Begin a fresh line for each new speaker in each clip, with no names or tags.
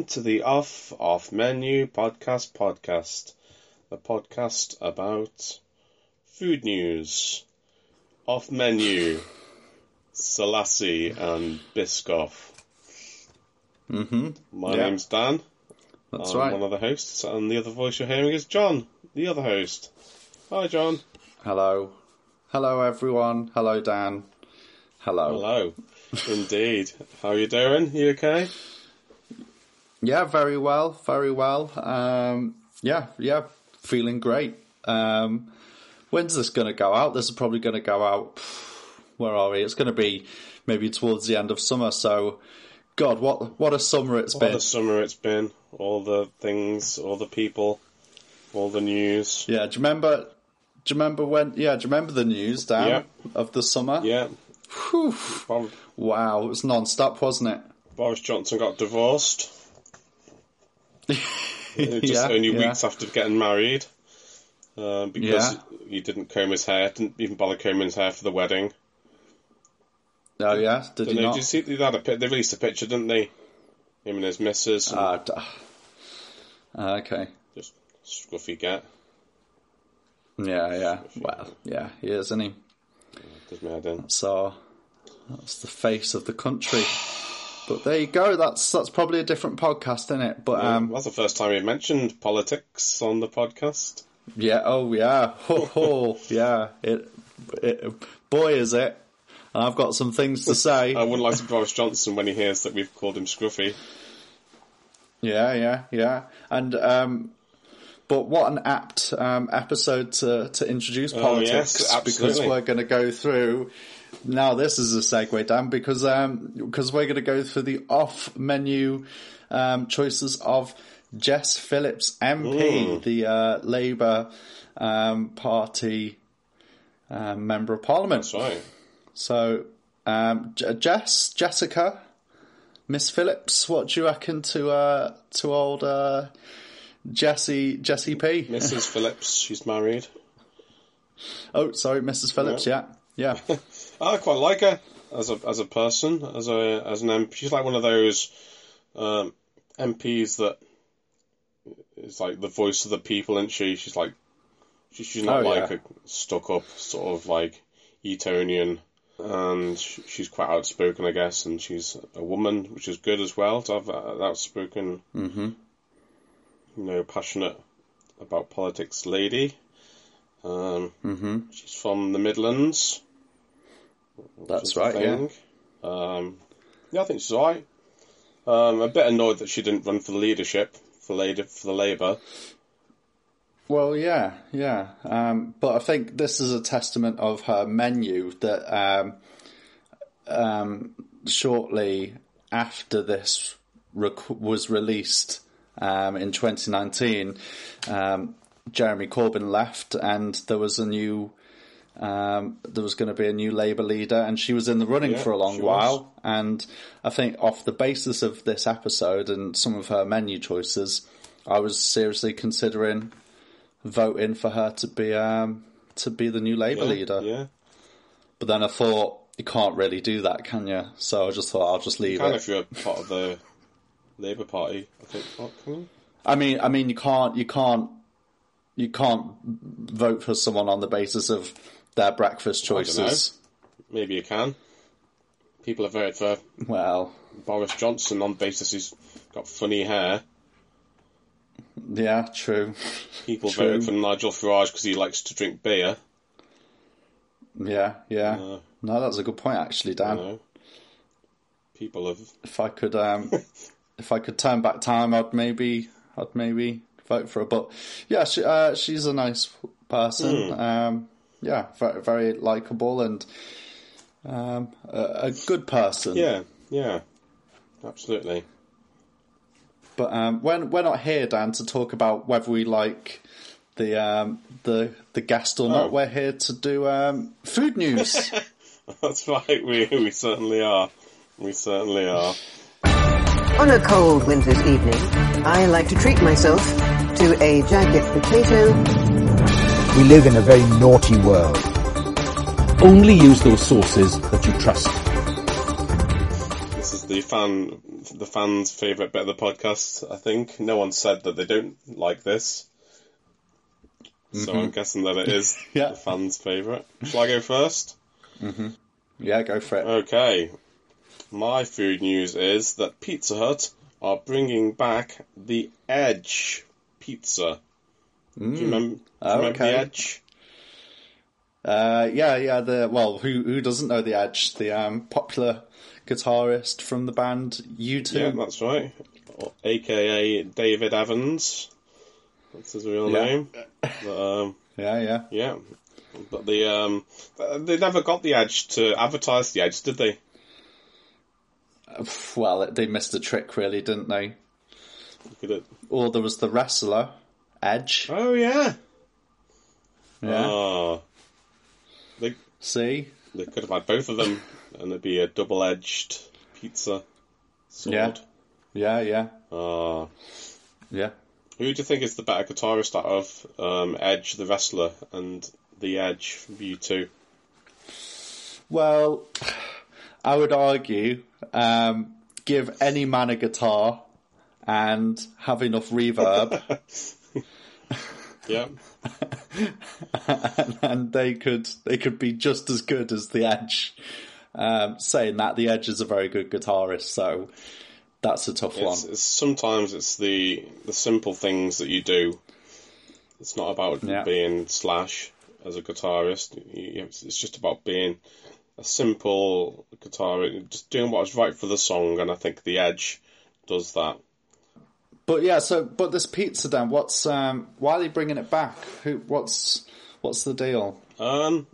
welcome to the Off Off Menu Podcast Podcast, the podcast about food news, off menu, Selassie and Biscoff.
Mm-hmm.
My
Yeah.
name's Dan.
That's
I'm
right.
one of the hosts, and the other voice you're hearing is John, the other host. Hi, John.
Hello. Hello, everyone. Hello, Dan. Hello.
Hello. Indeed. How are you doing? You okay?
Yeah, very well. Very well. Um, yeah, yeah. Feeling great. Um, when's this going to go out? This is probably going to go out. Where are we? It's going to be maybe towards the end of summer. So, God, what what a summer it's
What
been.
a summer it's been. All the things, all the people, all the news.
Yeah, do you remember? Do you remember when? Yeah, do you remember the news, Dan,
Yeah.
of the summer?
Yeah.
Whew. Wow, it was non-stop, wasn't it?
Boris Johnson got divorced. Just
Yeah,
only
yeah.
weeks after getting married. Uh, because
Yeah.
he didn't comb his hair, didn't even bother combing his hair for the wedding.
Oh yeah, did you
they?
not?
Did you see they had a they released a picture, didn't they? Him and his missus, and
d- ah, okay.
just scruffy get.
Yeah, yeah. Well, yeah, he is, isn't he?
Does my head in.
So that's the face of the country. But there you go. That's that's probably a different podcast, isn't it? But um,
That's the first time we mentioned politics on the podcast.
yeah. Oh yeah. Ho ho. Yeah. It, it. Boy, is it. I've got some things to say.
I wouldn't like to Boris Johnson when he hears that we've called him scruffy.
Yeah, yeah, yeah. And um, but what an apt um, episode to to introduce
Oh,
politics
yes,
because we're going to go through. Now this is a segue, Dan, because um, because we're going to go through the off menu um, choices of Jess Phillips MP, the uh, Labour um, Party um, member of Parliament.
That's right.
So, um, J- Jess, Jessica, Miss Phillips, what do you reckon to uh, to old uh, Jessie Jessie P?
Mrs. Phillips, she's married.
Oh, sorry, Mrs. Phillips. Yeah, yeah,
I quite like her as a as a person, as a as an MP. She's like one of those um, MPs that is like the voice of the people, isn't she? She's like she, she's not
Oh,
like
yeah.
a stuck up sort of like Etonian, and sh- she's quite outspoken, I guess, and she's a woman, which is good as well to have that, an outspoken,
Mhm.
you know, passionate about politics lady. Um,
hmm
she's from the Midlands.
That's right. Yeah.
Um, yeah, I think she's alright. Um, a bit annoyed that she didn't run for the leadership for Labour. For the Labour,
well, yeah, yeah. Um, but I think this is a testament of her menu that um, um, shortly after this rec- was released um, in 2019, um, Jeremy Corbyn left, and there was a new. Um, there was going to be a new Labour leader, and she was in the running
Yeah,
for a long while. And I think, off the basis of this episode and some of her menu choices, I was seriously considering voting for her to be um, to be the new Labour
yeah,
leader.
yeah.
But then I thought you can't really do that, can you? So I just thought I'll just leave
Kind
it.
of if you're part of the Labour Party, I think. Can you?
I mean, I mean, you can't, you can't, you can't vote for someone on the basis of their breakfast choices.
Maybe you can. People have voted for
Well,
Boris Johnson on basis he's got funny hair.
yeah, true.
People
True.
voted for Nigel Farage because he likes to drink beer.
Yeah, yeah.
Uh,
No, that's a good point, actually, Dan.
People have.
If I could, um, if I could turn back time, I'd maybe, I'd maybe vote for her. But yeah, she, uh, she's a nice person.
Hmm.
Um, yeah, very, very likable and um, a, a good person.
Yeah, yeah. Absolutely.
But um, when we're not here, Dan, to talk about whether we like the um, the the guest or
Oh.
not. We're here to do um, food news.
That's right, we, we certainly are. We certainly are.
On a cold winter's evening, I like to treat myself to a jacket potato
We live in a very naughty world.
Only use those sources that you trust.
This This is the fan, the fans' favourite bit of the podcast. I think no one said that they don't like this, so mm-hmm. I'm guessing that it is
Yeah.
the fans' favourite. Shall I go first? Mm-hmm.
Yeah, go for it.
Okay. My food news is that Pizza Hut are bringing back the Edge pizza. Do you remember, do you
Oh,
remember
okay.
the Edge?
Uh, yeah, yeah. The well, who who doesn't know the Edge? The um, popular guitarist from the band U2.
Yeah, that's right. AKA David Evans. That's his real
Yeah.
name. But, um,
yeah, yeah.
yeah. But the um, they never got the Edge to advertise the Edge, did they?
Well, they missed a trick, really, didn't they?
Could it-
Or there was the wrestler Edge.
Oh yeah.
Yeah.
Oh. They
See,
they could have had both of them, and it'd be a double-edged pizza sword.
Yeah. yeah, yeah,
Ah.
yeah.
Who do you think is the better guitarist out of um, Edge the wrestler and the Edge from U2?
Well, I would argue, um, give any man a guitar and have enough reverb,
Yeah.
and they could they could be just as good as the Edge. Um, saying that the Edge is a very good guitarist, so that's a tough one.
It's, it's, sometimes it's the the simple things that you do. It's not about
Yeah.
being Slash as a guitarist. It's it's just about being a simple guitarist, just doing what's right for the song. And I think the Edge does that.
But yeah, so but this pizza, Dan, what's um, why are they bringing it back? Who, what's what's the deal?
Um,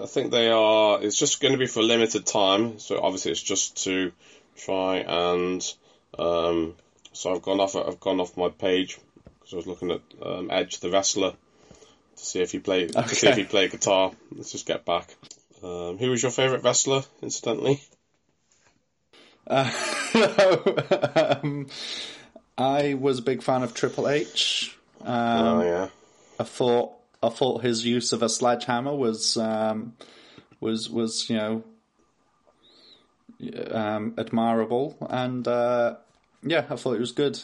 I think they are. It's just going to be for a limited time. So obviously, it's just to try and. Um, so I've gone off. I've gone off my page because I was looking at um, Edge the wrestler to see if he play to see if he played guitar. Let's just get back. Um, who was your favourite wrestler, incidentally?
um, I was a big fan of Triple H. Um,
oh yeah,
I thought I thought his use of a sledgehammer was um, was was you know um, admirable, and uh, yeah, I thought it was good.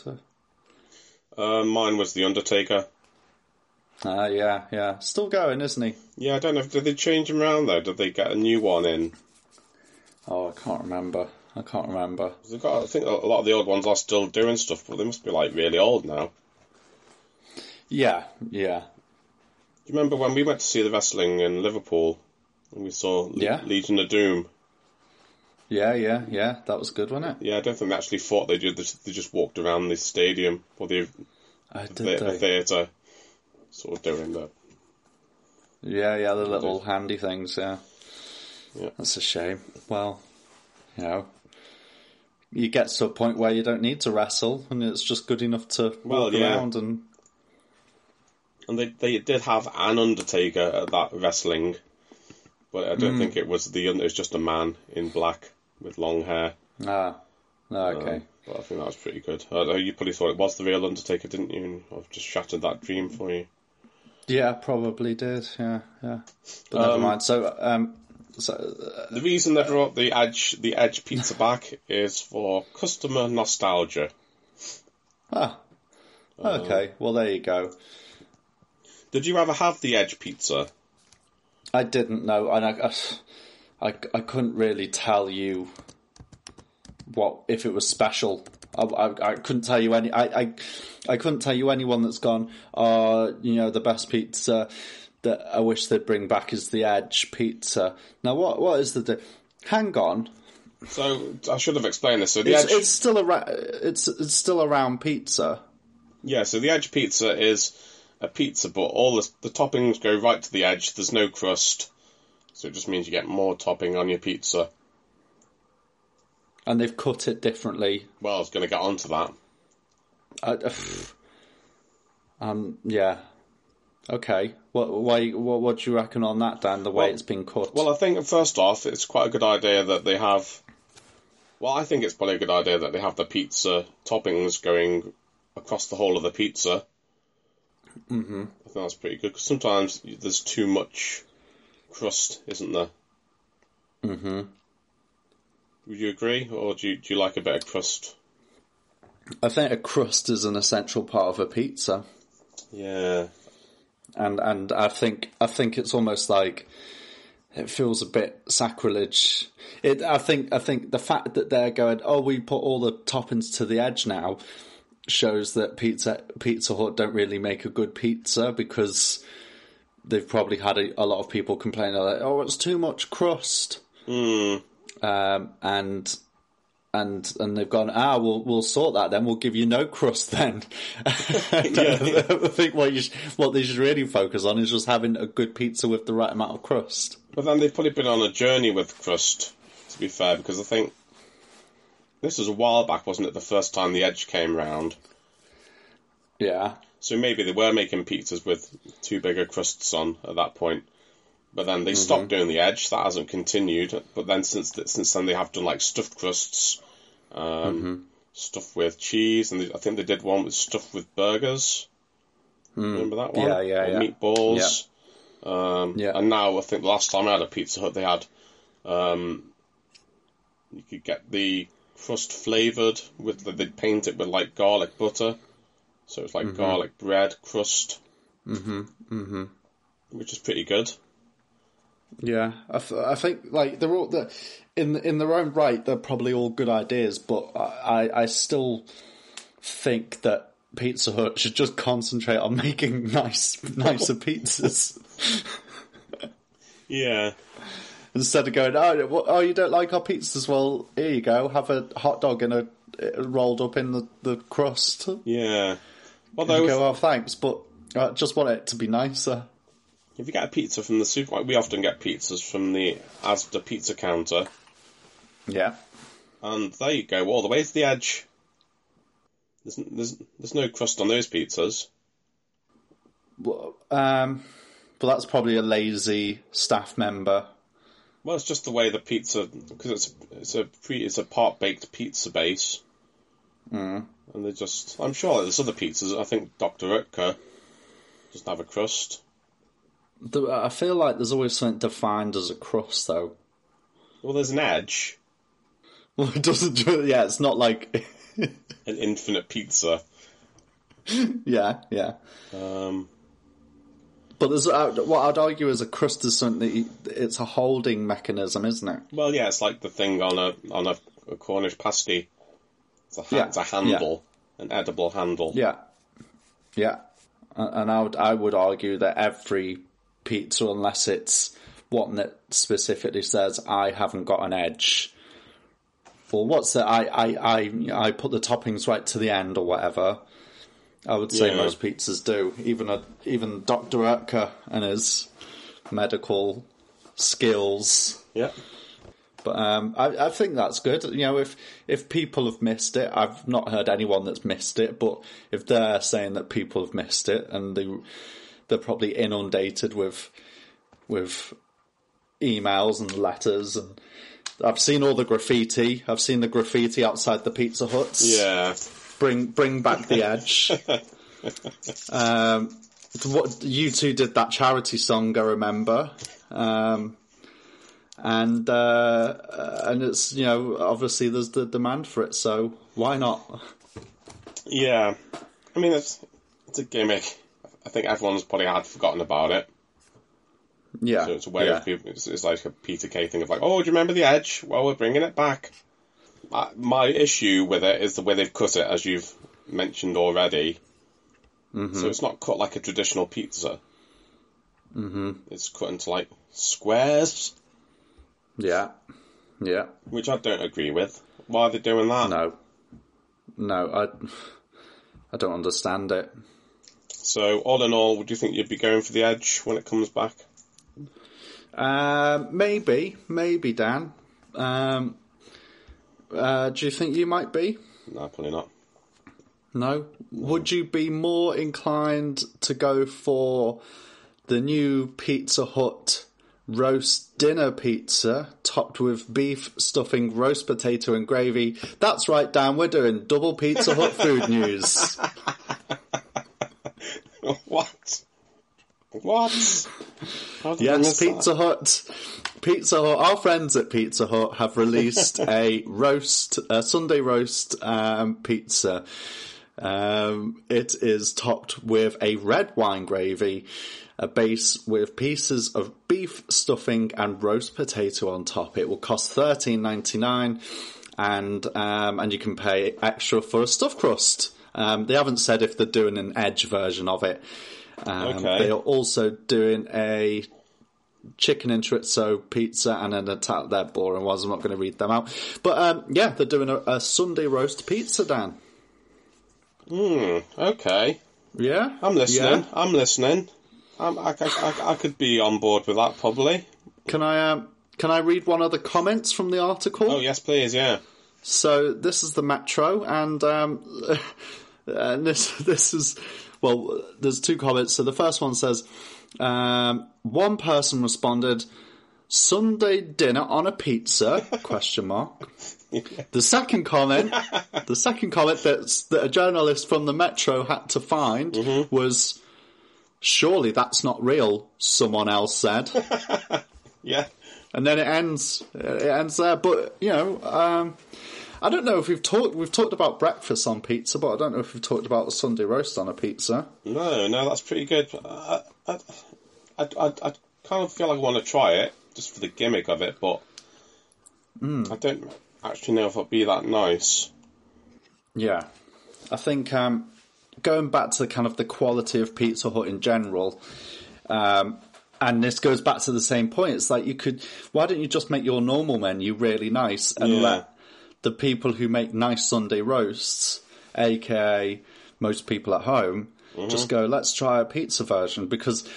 uh, mine was the Undertaker.
Uh, yeah, yeah, still going, isn't he?
Yeah, I don't know. Did they change him around though? Did they get a new one in?
Oh, I can't remember. I can't remember.
They've got, I think a lot of the old ones are still doing stuff, but they must be like really old now.
Yeah, yeah.
Do you remember when we went to see the wrestling in Liverpool and we saw Le-
Yeah.
Legion of Doom?
Yeah, yeah, yeah. That was good, wasn't it?
Yeah, I don't think they actually fought. They did. They just walked around the stadium or the,
did.
the, the theatre, sort of doing that.
Yeah, yeah. The little handy things. Yeah.
Yeah.
That's a shame. Well, you know, you get to a point where you don't need to wrestle, and it's just good enough to
Well,
walk
yeah.
around and.
And they they did have an Undertaker at that wrestling, but I don't think it was the. It was just a man in black with long hair.
Ah, okay.
Um, but I think that was pretty good. Uh, you probably thought it was the real Undertaker, didn't you? And I've just shattered that dream for you.
Yeah, probably did. Yeah, yeah. But never
Um,
mind. So, um, so uh,
The reason they brought the Edge the Edge pizza back is for customer nostalgia.
ah, okay. Well, there you go.
Did you ever have the Edge pizza?
I didn't know, and I, I, I couldn't really tell you what if it was special. I, I, I couldn't tell you any. I, I, I couldn't tell you anyone that's gone. Uh, you know, the best pizza that I wish they'd bring back is the Edge pizza. Now, what what is the? di- Hang on,
So I should have explained this. So the
it's,
Edge,
it's still a ra- it's it's still a round pizza.
yeah. So the Edge pizza is a pizza, but all the, the toppings go right to the edge. There's no crust, so it just means you get more topping on your pizza.
and they've cut it differently.
Well, I was going to get onto that.
I, um, yeah. Okay. What? Why? What? What do you reckon on that, Dan? The way
Well-
it's been cut.
Well, I think first off, it's quite a good idea that they have. Well, I think it's probably a good idea that they have the pizza toppings going across the whole of the pizza. Mm-hmm. I think that's pretty good because sometimes there's too much crust, isn't there? Mhm. Would you agree, or do you, do you like a bit of crust?
I think a crust is an essential part of a pizza,
Yeah,
and and I think I think it's almost like it feels a bit sacrilege. It I think I think the fact that they're going, oh, we put all the toppings to the edge now, shows that pizza Pizza Hut don't really make a good pizza because they've probably had a, a lot of people complaining like, oh, it's too much crust, um, and and and they've gone, ah, we'll we'll sort that then. We'll give you no crust then. I think what you sh- what they should really focus on is just having a good pizza with the right amount of crust.
but then they've probably been on a journey with crust. To be fair, because I think this was a while back, wasn't it? The first time the edge came round.
Yeah,
So maybe they were making pizzas with too big a crusts on at that point. But then they stopped doing the edge. That hasn't continued. But then since since then they have done like stuffed crusts, um, stuff with cheese, and they, I think they did one with stuff with burgers. Remember that one?
Yeah, yeah,
Or
yeah.
Meatballs. Um,
Yeah.
And now I think the last time I had a Pizza Hut, they had um, you could get the crust flavored with they'd paint it with like garlic butter, so it's like garlic bread crust. Mm-hmm. Mm-hmm. Which is pretty good.
Yeah. I, th- I think like they're all the in in their own right. They're probably all good ideas, but I I still think that Pizza Hut should just concentrate on making nice nicer pizzas.
Yeah.
Instead of going, oh, what, oh, you don't like our pizzas? Well, here you go. Have a hot dog in a uh, rolled up in the, the crust.
Yeah. Although,
go, oh, thanks, but I just want it to be nicer.
If you get a pizza from the supermarket, we often get pizzas from the Asda pizza counter,
Yeah.
and there you go, all the way to the edge. There's, there's, there's no crust on those pizzas.
Um, but that's probably a lazy staff member.
Well, it's just the way the pizza because it's it's a pre it's a part baked pizza base, mm. and they just I'm sure there's other pizzas. I think Dr. Oetker doesn't have a crust.
I feel like there's always something defined as a crust, though.
Well, there's an edge,
Well, it doesn't. Yeah, it's not like.
an infinite pizza.
yeah, yeah.
Um,
But there's uh, what I'd argue is a crust is something that you, it's a holding mechanism, isn't it?
well, yeah, it's like the thing on a on a, a Cornish pasty. It's a, ha-
Yeah,
it's a handle, an edible handle.
Yeah, yeah. And I would I would argue that every pizza, unless it's one that specifically says I haven't got an edge, or what's that? I I I I put the toppings right to the end or whatever. I would say
Yeah.
most pizzas do. Even a, even Dr. Oetker and his medical skills
Yeah.
but um, I, I think that's good. You know, if if people have missed it, I've not heard anyone that's missed it. But if they're saying that people have missed it, and they they're probably inundated with with emails and letters, and I've seen all the graffiti. I've seen the graffiti outside the Pizza Huts.
Yeah.
bring bring back the edge. um, what U2 did that charity song, I remember. Um, and uh, and it's you know obviously there's the demand for it, so why not?
Yeah. I mean, it's it's a gimmick. I think everyone's probably had forgotten about it.
Yeah,
So it's a way
yeah.
of people. It's, it's like a Peter Kay thing of like, oh, do you remember the Edge? Well, we're bringing it back. Uh, my issue with it is the way they've cut it, as you've mentioned already.
Mm-hmm.
So it's not cut like a traditional pizza. Mm-hmm. It's cut into like squares,
yeah, yeah.
which I don't agree with. Why are they doing that?
No, no, I I don't understand it.
So all in all, would you think you'd be going for the Edge when it comes back?
Um, maybe, maybe Dan. Um, uh, do you think you might be?
No, probably not.
No. Would you be more inclined to go for the new Pizza Hut roast dinner pizza topped with beef stuffing, roast potato, and gravy? That's right, Dan. We're doing double Pizza Hut food news.
what? What? How did I
Yes,
miss that?
Pizza Hut. Pizza Hut, our friends at Pizza Hut have released a roast, a Sunday roast um, pizza. Um, it is topped with a red wine gravy, a base with pieces of beef stuffing and roast potato on top. It will cost thirteen ninety nine, and um, and you can pay extra for a stuffed crust. Um, they haven't said if they're doing an edge version of it. Um,
Okay.
They are also doing a chicken and chorizo pizza and an attack. They're boring ones. I'm not going to read them out. But um, yeah, they're doing a, a Sunday roast pizza, Dan.
Hmm. Okay.
Yeah,
I'm listening.
Yeah.
I'm listening. I'm, I, I, I, I could be on board with that probably.
Can I um, can I read one of the comments from the article?
Oh yes, please. Yeah.
So this is the Metro, and um, and this this is well. There's two comments. So the first one says, um, one person responded, "Sunday dinner on a pizza?" question mark. The second comment, the second comment that's, that a journalist from the Metro had to find was, "Surely that's not real." Someone else said.
Yeah.
and then it ends. It ends there. But you know, um, I don't know if we've talked. We've talked about breakfast on pizza, but I don't know if we've talked about a Sunday roast on a pizza.
No, no, that's pretty good. I, I, I, I, I kind of feel like I want to try it just for the gimmick of it, but I don't actually know if it'll be that nice.
Yeah, I think um, going back to kind of the quality of Pizza Hut in general. Um, and this goes back to the same point. It's like you could, why don't you just make your normal menu really nice and
Yeah.
let the people who make nice Sunday roasts, aka most people at home, just go, let's try a pizza version because,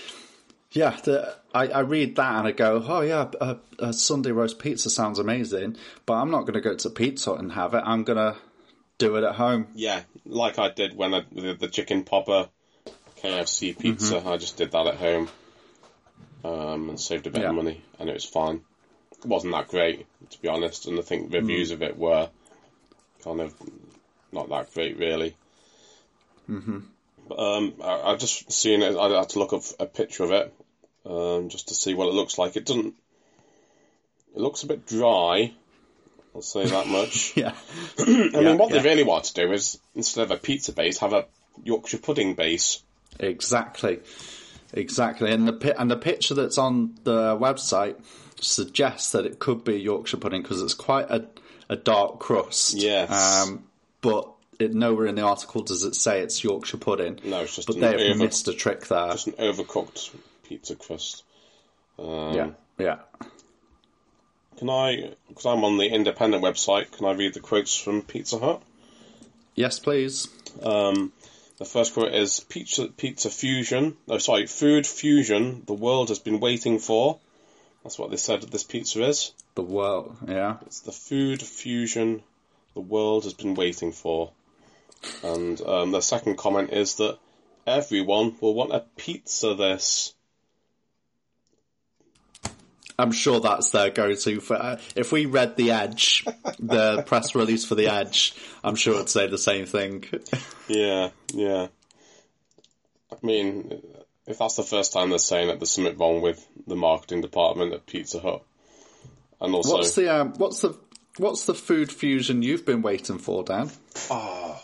yeah, the, I, I read that and I go, oh yeah, a, a Sunday roast pizza sounds amazing, but I'm not going to go to Pizza Hut and have it. I'm going to do it at home.
Yeah, like I did when I did the chicken popper KFC pizza. I just did that at home um, and saved a bit
Yeah.
of money, and it was fine. Wasn't that great, to be honest, and I think reviews of it were kind of not that great, really. Mm-hmm. But, um, I, I just seen it. I had to look up a picture of it um, just to see what it looks like. It doesn't. It looks a bit dry. I'll say that much.
Yeah.
I mean, what
yeah.
they really want to do is instead of a pizza base, have a Yorkshire pudding base.
Exactly, exactly. And the and the picture that's on the website suggests that it could be Yorkshire pudding because it's quite a a dark crust.
Yes.
Um, but it, nowhere in the article does it say it's Yorkshire pudding.
No, it's just
but they have
over-
missed a trick there.
Just an overcooked pizza crust. Um,
yeah, yeah.
Can I, because I'm on the independent website, can I read the quotes from Pizza Hut?
Yes, please.
Um, the first quote is Pizza Pizza Fusion. No, sorry, Food Fusion. The world has been waiting for. That's what they said this pizza is.
The world. Yeah.
It's the food fusion the world has been waiting for. And um, the second comment is that everyone will want a pizza this.
I'm sure that's their go-to for. Uh, if we read the Edge, the press release for the Edge, I'm sure it'd say the same thing.
Yeah, yeah. I mean, if that's the first time they're saying that there's something wrong with the marketing department at Pizza Hut. And also,
What's the um, what's the what's the food fusion you've been waiting for, Dan?
Ah,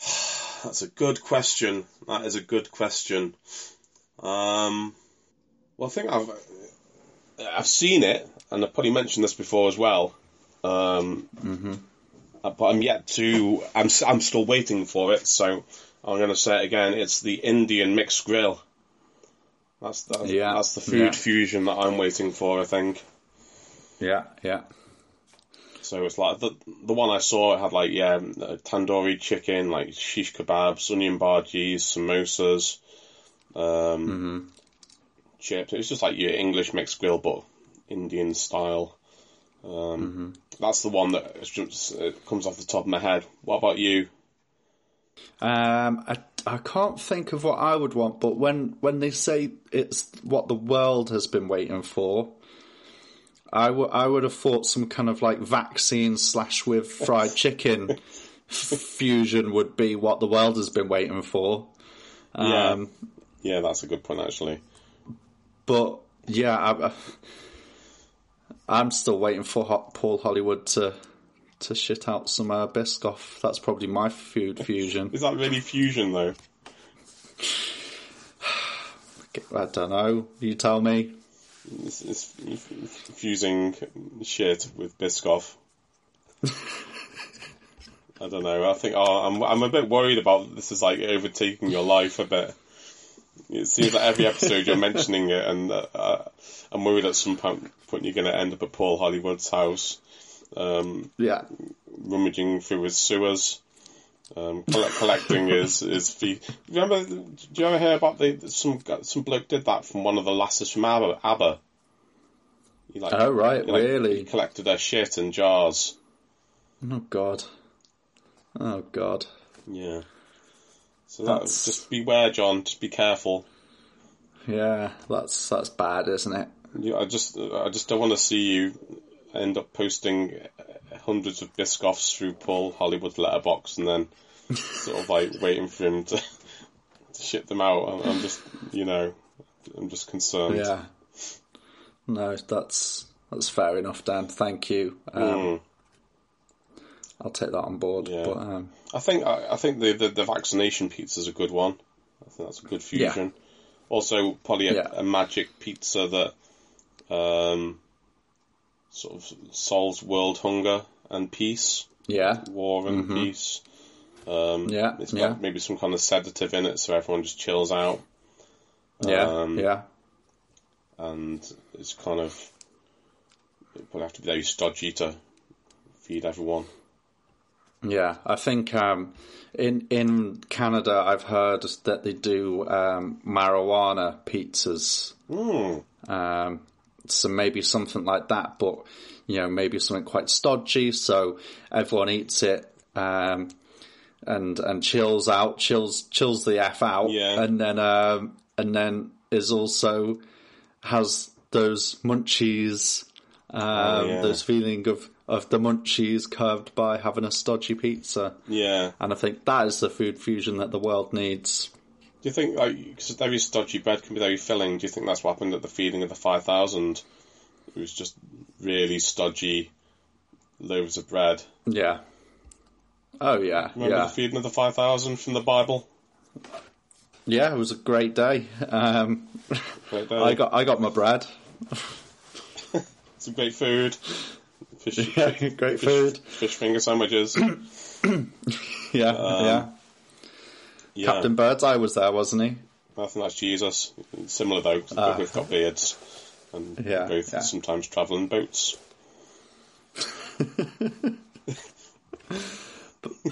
That's a good question. That is a good question. Um, well, I think I've I've seen it, and I've probably mentioned this before as well. Um, uh, But I'm yet to. I'm I'm still waiting for it. So I'm going to say it again. It's the Indian mixed grill. That's the,
Yeah,
that's the food
yeah.
fusion that I'm waiting for. I think.
Yeah, yeah,
So it's like the the one I saw. It had like yeah, uh, tandoori chicken, like shish kebabs, onion bhajis, samosas, um, chips. It's just like your English mixed grill, but Indian style. Um, That's the one that just, comes off the top of my head. What about you?
Um, I I can't think of what I would want, but when when they say it's what the world has been waiting for, I would I would have thought some kind of like vaccine slash with fried chicken f- fusion would be what the world has been waiting for. Um,
yeah, that's a good point actually.
But yeah, I, I'm still waiting for Paul Hollywood to to shit out some uh, Biscoff. That's probably my food fusion.
Is that really fusion though?
I don't know. You tell me.
It's, it's fusing shit with Biscoff. I don't know. I think oh, I'm I'm a bit worried about this is like overtaking your life a bit. It seems like every episode you're mentioning it, and uh, uh, I'm worried at some point, point you're going to end up at Paul Hollywood's house, um,
Yeah.
rummaging through his sewers, um, collect, collecting his his. Remember? Do you ever hear about the some some bloke did that from one of the lasses from ABBA? ABBA. He, like,
Oh right,
he, like,
really?
He collected their shit in jars.
Oh god. Oh god.
Yeah. So that,
That's-
just beware, John. Just be careful.
Yeah, that's that's bad, isn't it?
You, I just, I just don't want to see you end up posting hundreds of Biscoffs through Paul Hollywood's letterbox and then sort of like waiting for him to, to ship them out. I'm, I'm just, you know, I'm just concerned.
Yeah. No, that's that's fair enough, Dan. Thank you. Um,
Mm.
I'll take that on board.
Yeah.
But um,
I think, I, I think the, the the vaccination pizza is a good one. I think that's a good fusion. Also, probably a,
Yeah.
a magic pizza that um, sort of solves world hunger and peace.
yeah,
war and peace. Um,
Mm-hmm. Yeah,
it's
yeah.
got maybe some kind of sedative in it, so everyone just chills out.
yeah,
Um,
yeah,
And it's kind of it probably have to be very stodgy to feed everyone.
yeah. I think um, in in Canada, I've heard that they do um, marijuana pizzas.
Mm.
Um, so maybe something like that, but you know, maybe something quite stodgy, so everyone eats it um, and and chills out, chills chills the f out,
Yeah.
and then um, and then is also has those munchies, um,
Oh, yeah.
those feeling of of the munchies curved by having a stodgy pizza,
Yeah.
and I think that is the food fusion that the world needs.
Do you think, like, because very stodgy bread can be very filling, do you think that's what happened at the feeding of the 5,000? It was just really stodgy loaves of bread.
Yeah. Oh yeah,
Remember
yeah.
the feeding of the 5,000 from the Bible?
Yeah, it was a great day. Um,
Great day.
I got I got my bread.
Some great food. Fish,
Yeah, great
fish-
food.
Fish finger sandwiches.
Yeah,
Um,
yeah.
Yeah.
Captain Birdseye was there, wasn't he?
I think that's Jesus. Similar though,
Ah.
they both got beards and
Yeah,
both
yeah.
sometimes travel in boats.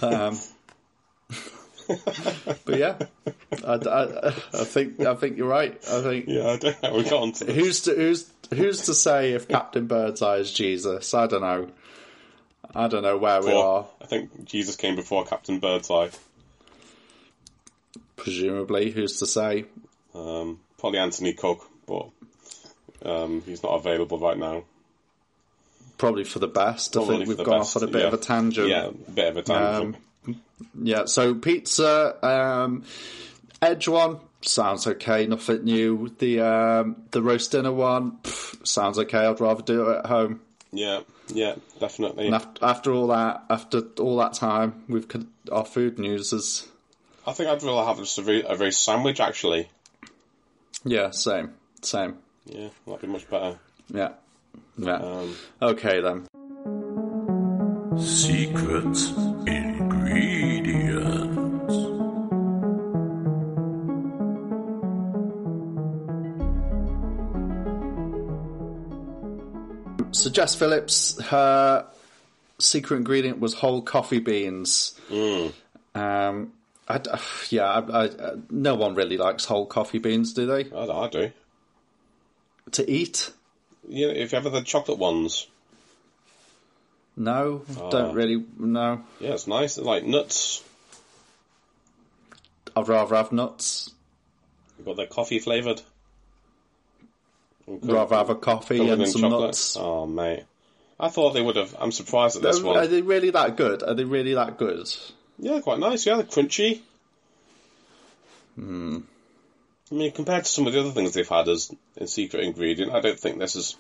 Um, but yeah, I, I, I think I think you're right. I think
Yeah, I don't know. We got onto this.
who's to who's who's to say if Captain Birdseye is Jesus? I don't know. I don't know where we are.
I think Jesus came before Captain Birdseye.
Presumably, who's to say?
Um, probably Anthony Cook, but um, he's not available right now.
Probably for the best. I think we've gone
best,
off on a bit
yeah.
of a tangent.
Yeah, a bit of a tangent.
Yeah, so pizza, um, edge one sounds okay, nothing new. The um, the roast dinner one pff, sounds okay. I'd rather do it at home.
yeah, yeah, definitely.
And after, after all that, after all that time, we've our food news is
I think I'd rather have a, very a roast sandwich actually.
yeah, same, same.
Yeah, that'd be much better.
Yeah, yeah.
Um,
okay then.
Secret ingredients.
So Jess Phillips, her secret ingredient was whole coffee beans. Um, I yeah, I, I, no one really likes whole coffee beans, do they?
I, I do.
To eat?
Yeah, if you ever the chocolate ones,
No,
Ah.
don't really. No,
yeah, it's nice. They're like nuts.
I'd rather have nuts.
Got their coffee flavoured.
Rather have a coffee and some
chocolate.
nuts.
Oh, mate. I thought they would have. I'm surprised at this
Are,
one.
are they really that good? Are they really that good?
Yeah, quite nice. Yeah, they're crunchy. I mean, compared to some of the other things they've had as a secret ingredient, I don't think this is.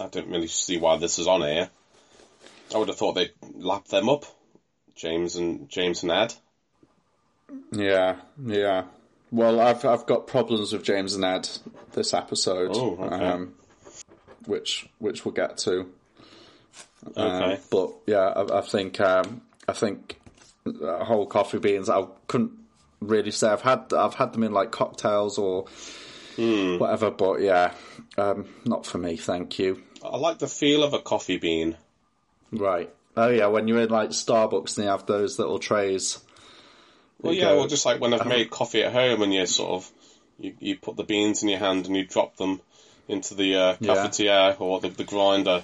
I don't really see why this is on here. I would have thought they'd lap them up, James and James and Ed.
Yeah, yeah. Well, I've I've got problems with James and Ed this episode,
Oh, okay.
um, which which we'll get to. Um,
Okay.
but yeah, I, I think um, I think whole coffee beans. I couldn't really say I've had I've had them in like cocktails or
Hmm.
whatever, but yeah, um, not for me. Thank you.
I like the feel of a coffee bean.
Right. Oh yeah, when you're in like Starbucks and you have those little trays.
Well, yeah,
go.
well, just like when I've made coffee at home and you sort of you, you put the beans in your hand and you drop them into the uh,
Yeah.
cafetiere or the, the grinder.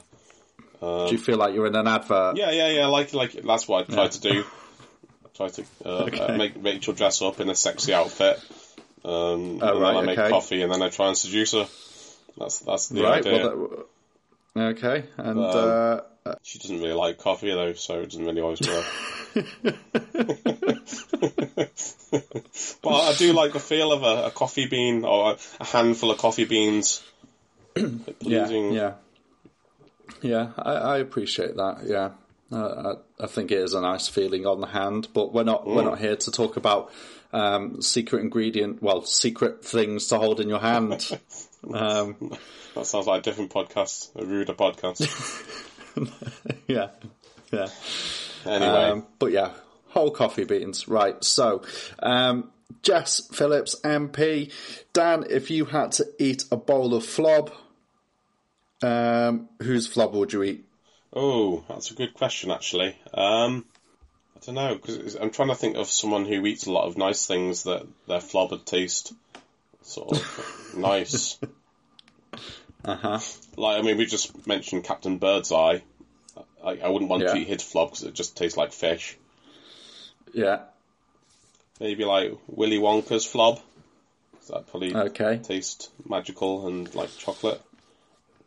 Do you feel like you're in an advert?
Yeah, yeah, yeah. Like, like that's what I try to do. I try to uh,
Okay.
make Rachel dress up in a sexy outfit. Um, and
Oh, right,
then I make
okay.
coffee and then I try and seduce her. That's that's the
Right.
idea.
Well, that, okay. And
Um,
uh,
She doesn't really like coffee though, so it doesn't really always work. but I do like the feel of a, a coffee bean or a, a handful of coffee beans.
yeah, yeah, yeah. I, I appreciate that. Yeah. Uh, I, I think it is a nice feeling on the hand, but we're not we're not here to talk about um, secret ingredient. Well, secret things to hold in your hand. um,
That sounds like a different podcast, a ruder podcast.
yeah, yeah.
Anyway,
Um, but yeah, whole coffee beans. Right. So, um, Jess Phillips, MP. Dan, if you had to eat a bowl of flob, um, whose flob would you eat?
oh, that's a good question actually. Um, I don't know because I'm trying to think of someone who eats a lot of nice things that their flob would taste sort of nice.
Uh huh.
Like, I mean, we just mentioned Captain Birdseye. I, I wouldn't want
Yeah.
to eat his flob because it just tastes like fish.
Yeah.
Maybe like Willy Wonka's flob. 'cause That probably
Okay.
taste magical and like chocolate.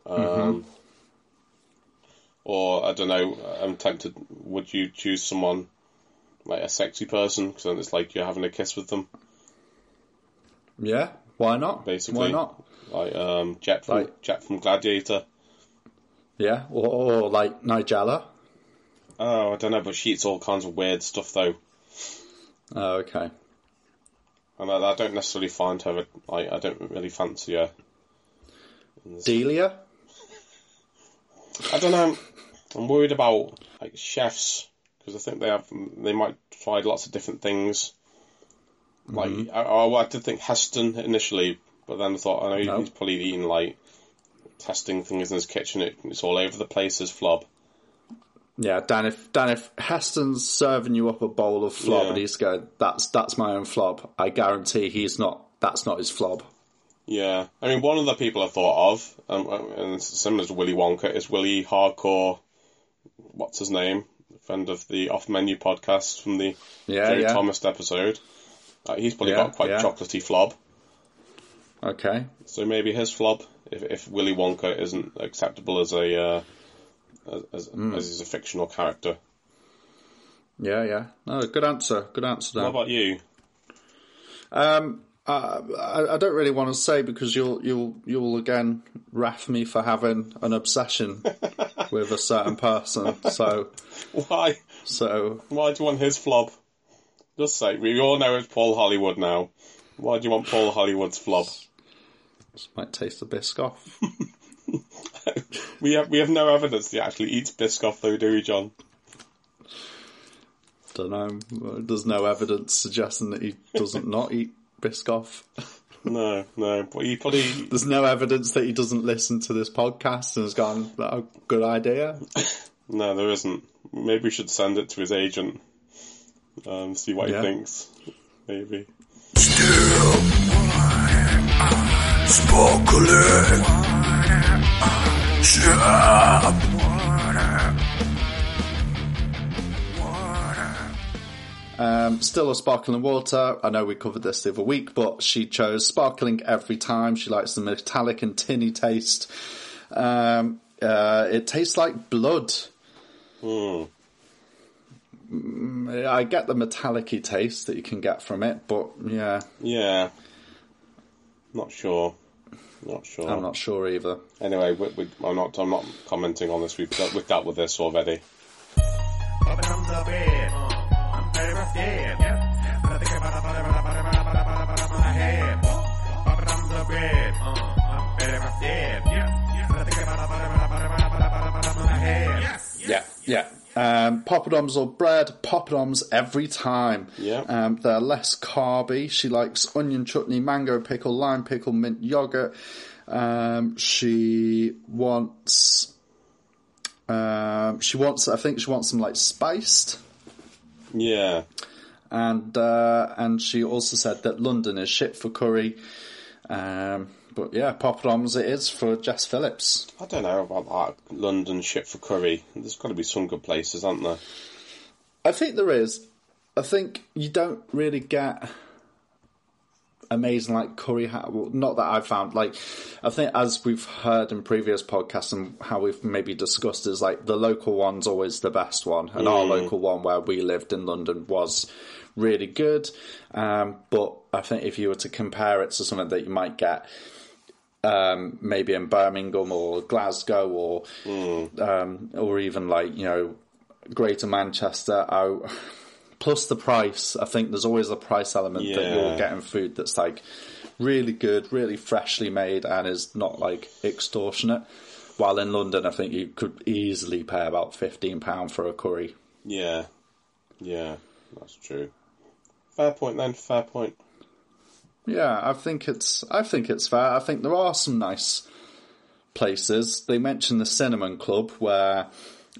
Um,
Mm-hmm.
Or I don't know. I'm tempted. Would you choose someone like a sexy person? Because then it's like you're having a kiss with them,
Yeah. Why not?
basically.
Why not?
Like um, Jet from
Like-
Jet from Gladiator.
Yeah. Or, or like Nigella.
Oh, I don't know, but she eats all kinds of weird stuff though.
Oh, okay.
And I, I don't necessarily find her. Like, I don't really fancy her.
Delia.
I don't know. I'm worried about like chefs because I think they have. They might try lots of different things. Like mm-hmm. I, I, I did think Heston initially, but then I thought I know
No.
he's probably eating like testing things in his kitchen. It, it's all over the place. His flob.
Yeah, Dan. If Dan, if Heston's serving you up a bowl of flob
Yeah.
and he's going, "That's that's my own flob," I guarantee he's not. That's not his flob.
Yeah, I mean one of the people I thought of, um, and similar to Willy Wonka, is Willy Hardcore. What's his name? Friend of the Off Menu podcast from the
Yeah,
Jerry
yeah.
Thomas episode. Uh, he's probably
Yeah,
got quite
yeah.
chocolatey flob.
Okay.
So maybe his flob, if if Willy Wonka isn't acceptable as a uh, as as,
Hmm.
as he's a fictional character.
Yeah, yeah. No, good answer. Good answer,
What about you?
Um, I, I I don't really want to say because you'll you'll you'll again raff me for having an obsession with a certain person. So
Why
so
why do you want his flob? Just say we all know it's Paul Hollywood now. Why do you want Paul Hollywood's flob?
this might taste the Biscoff.
We have we have no evidence he actually eats Biscoff though, do we, John?
Don't know. There's no evidence suggesting that he doesn't not eat Biscoff.
No, no. But he probably
There's no evidence that he doesn't listen to this podcast and has gone, A good idea.
no, there isn't. Maybe we should send it to his agent. Um, see what
Yeah.
he thinks. Maybe.
Sparkling. Sharp.
Um, still a sparkling water. I know we covered this the other week, but she chose sparkling every time. She likes the metallic and tinny taste. Um, uh, it tastes like blood.
Hmm.
Mm, I get the metallic taste that you can get from it, but yeah,
Yeah. Not sure. Not sure.
I'm not sure either.
Anyway, we, we, I'm not. I'm not commenting on this. We've dealt, we've dealt with this already.
Think about my head. The. I'm I think about my head. Yes.
Yeah, yeah. Um, poppadoms or bread, poppadoms every time.
Yeah.
Um, they're less carby. She likes onion chutney, mango pickle, lime pickle, mint yogurt. Um, she wants. Um, she wants. I think she wants them like spiced.
Yeah.
and uh, and she also said that London is shit for curry. Um, but yeah, pop poppadoms it is for Jess Phillips.
I don't know about that London shit for curry. There's got to be some good places, aren't there?
I think there is. I think you don't really get amazing like curry. Ha- well, not that I've found. Like I think as we've heard in previous podcasts and how we've maybe discussed is like the local one's always the best one, and our local one where we lived in London was really good. Um, but I think if you were to compare it to something that you might get um, maybe in Birmingham or Glasgow or um, or even like you know Greater Manchester. I, plus the price, I think there's always a price element that you're getting food that's like really good, really freshly made, and is not like extortionate. While in London, I think you could easily pay about fifteen pound for a curry.
Yeah. Yeah. That's true. Fair point then. Fair point.
Yeah, I think it's I think it's fair. I think there are some nice places. They mentioned the Cinnamon Club where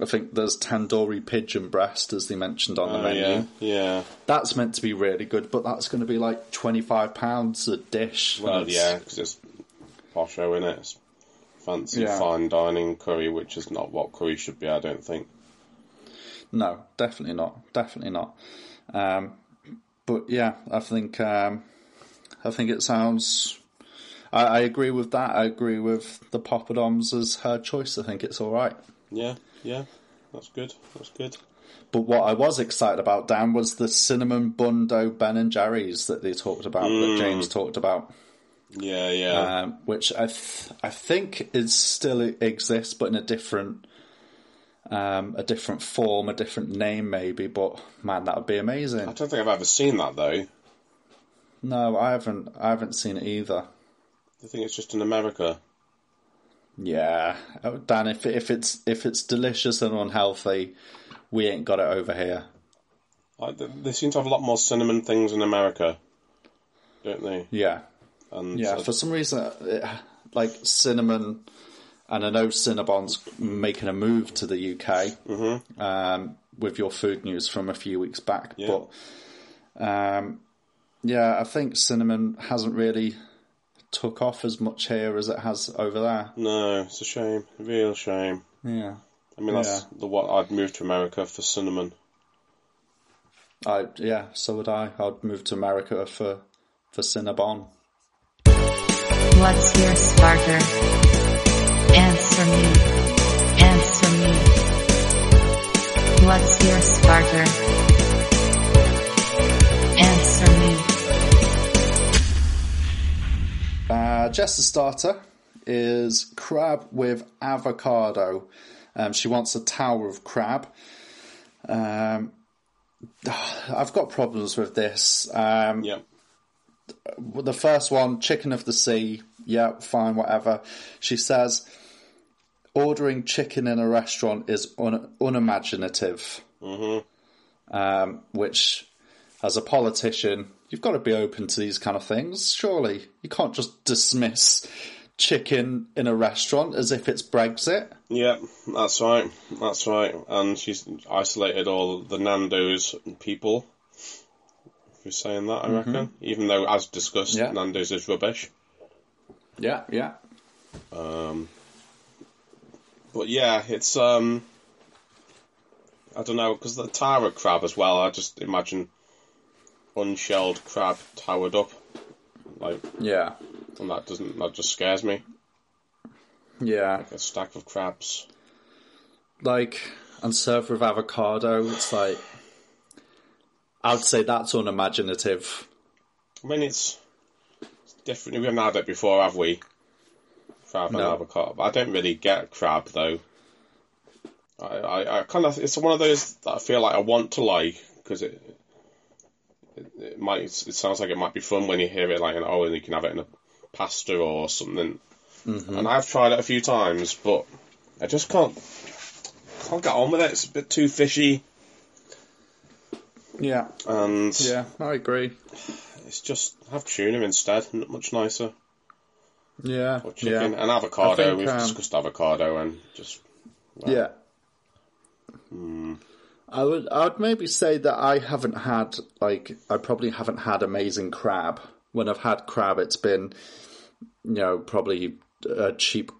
I think there's tandoori pigeon breast as they mentioned on the
Oh,
menu.
yeah. Yeah.
That's meant to be really good, but that's going to be like twenty five pounds a dish.
Well, yeah, because it's posho in it. It's fancy
Yeah.
fine dining curry, which is not what curry should be. I don't think.
No, definitely not. Definitely not. Um, but yeah, I think um, I think it sounds. I, I agree with that. I agree with the poppadoms as her choice. I think it's all right.
Yeah. Yeah. That's good. That's good.
But what I was excited about, Dan, was the cinnamon bun dough Ben and Jerry's that they talked about, that James talked about,
Yeah. Yeah.
um, which I th- I think is still exists, but in a different um, a different form, a different name, maybe. But man, that would be amazing.
I don't think I've ever seen that though.
No, I haven't. I haven't seen it either.
I think it's just in America.
Yeah, Oh, Dan. If if it's if it's delicious and unhealthy, we ain't got it over here.
Like, th- they seem to have a lot more cinnamon things in America, don't they?
Yeah,
And
yeah.
uh,
For some reason, it, like cinnamon, and I know Cinnabon's making a move to the UK um, with your food news from a few weeks back.
Yeah.
But um, yeah, I think cinnamon hasn't really took off as much here as it has over there.
no, it's a shame, a real shame.
Yeah.
I mean, that's the what I'd move to America for cinnamon.
I yeah, so would I. I'd move to America for for Cinnabon.
What's your starter? Answer me. Answer me. What's your starter?
Uh, Jess's starter is crab with avocado. Um, she wants a tower of crab. Um, I've got problems with this. Um,
Yeah,
the first one, chicken of the sea. Yeah, fine, whatever. She says, ordering chicken in a restaurant is un- unimaginative. Mm-hmm. Um, which, as a politician, you've got to be open to these kind of things. Surely you can't just dismiss chicken in a restaurant as if it's Brexit.
yeah, that's right, that's right. And she's isolated all the Nando's people. If you're saying that, I reckon. Even though, as discussed,
Yeah.
Nando's is rubbish.
Yeah, yeah.
Um, But yeah, it's um, I don't know because the Tara crab as well. I just imagine unshelled crab towered up, like,
Yeah,
and that doesn't that just scares me.
yeah.
Like a stack of crabs.
like and served with avocado. It's like I would say that's unimaginative.
I mean, it's different. We haven't had it before, have we? Crab and
No.
avocado. I don't really get crab though. I, I, I kind of it's one of those that I feel like I want to like because it, it it might it sounds like it might be fun when you hear it like an oh and you can have it in a pasta or something. And I've tried it a few times, but I just can't can't get on with it. It's a bit too fishy,
Yeah,
and
yeah, I agree.
it's just have tuna instead. Much nicer.
Yeah,
Or chicken
yeah,
and avocado.
Think,
We've
um,
discussed avocado and just
yeah.
Hmm.
I would, I would maybe say that I haven't had like I probably haven't had amazing crab. When I've had crab, it's been, you know, probably a cheap,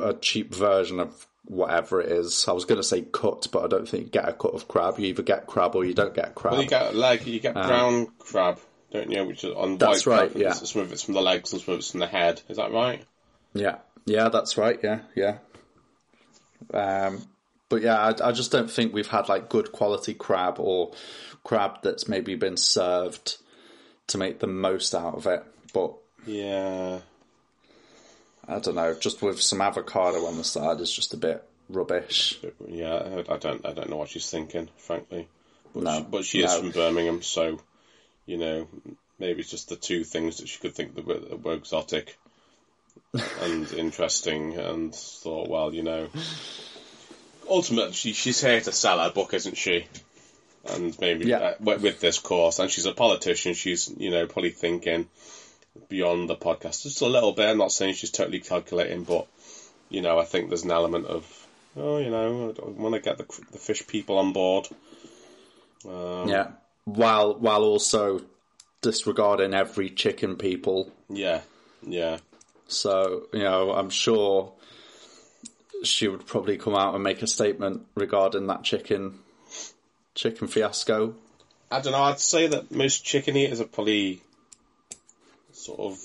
a cheap version of whatever it is. I was going to say cut, but I don't think you get a cut of crab. You either get crab or you don't get crab.
Well, you get leg, you get brown crab, don't you? Which is on
Um, That's
white
right,
crab,
yeah.
Some of it's from the legs and some of it's from the head. Is that right?
Yeah, yeah, that's right. Yeah, yeah. Um, but yeah, I, I just don't think we've had like good quality crab or crab that's maybe been served to make the most out of it. But
Yeah.
I don't know, just with some avocado on the side is just a bit rubbish.
Yeah, I- don't, I don't know what she's thinking, frankly. But
No,
she, but she is from Birmingham, so you know, maybe it's just the two things that she could think that were, that were exotic and interesting, and thought, well, you know, ultimately she, she's here to sell her book, isn't she? And maybe
Yeah.
uh, with, this course, and she's a politician. She's you know probably thinking beyond the podcast just a little bit. I'm not saying she's totally calculating, but you know, I think there's an element of oh, you know, I want to get the the fish people on board. Um,
Yeah, while while also disregarding every chicken people.
yeah, yeah.
So you know, I'm sure she would probably come out and make a statement regarding that chicken chicken fiasco.
I don't know. I'd say that most chicken eaters are probably sort of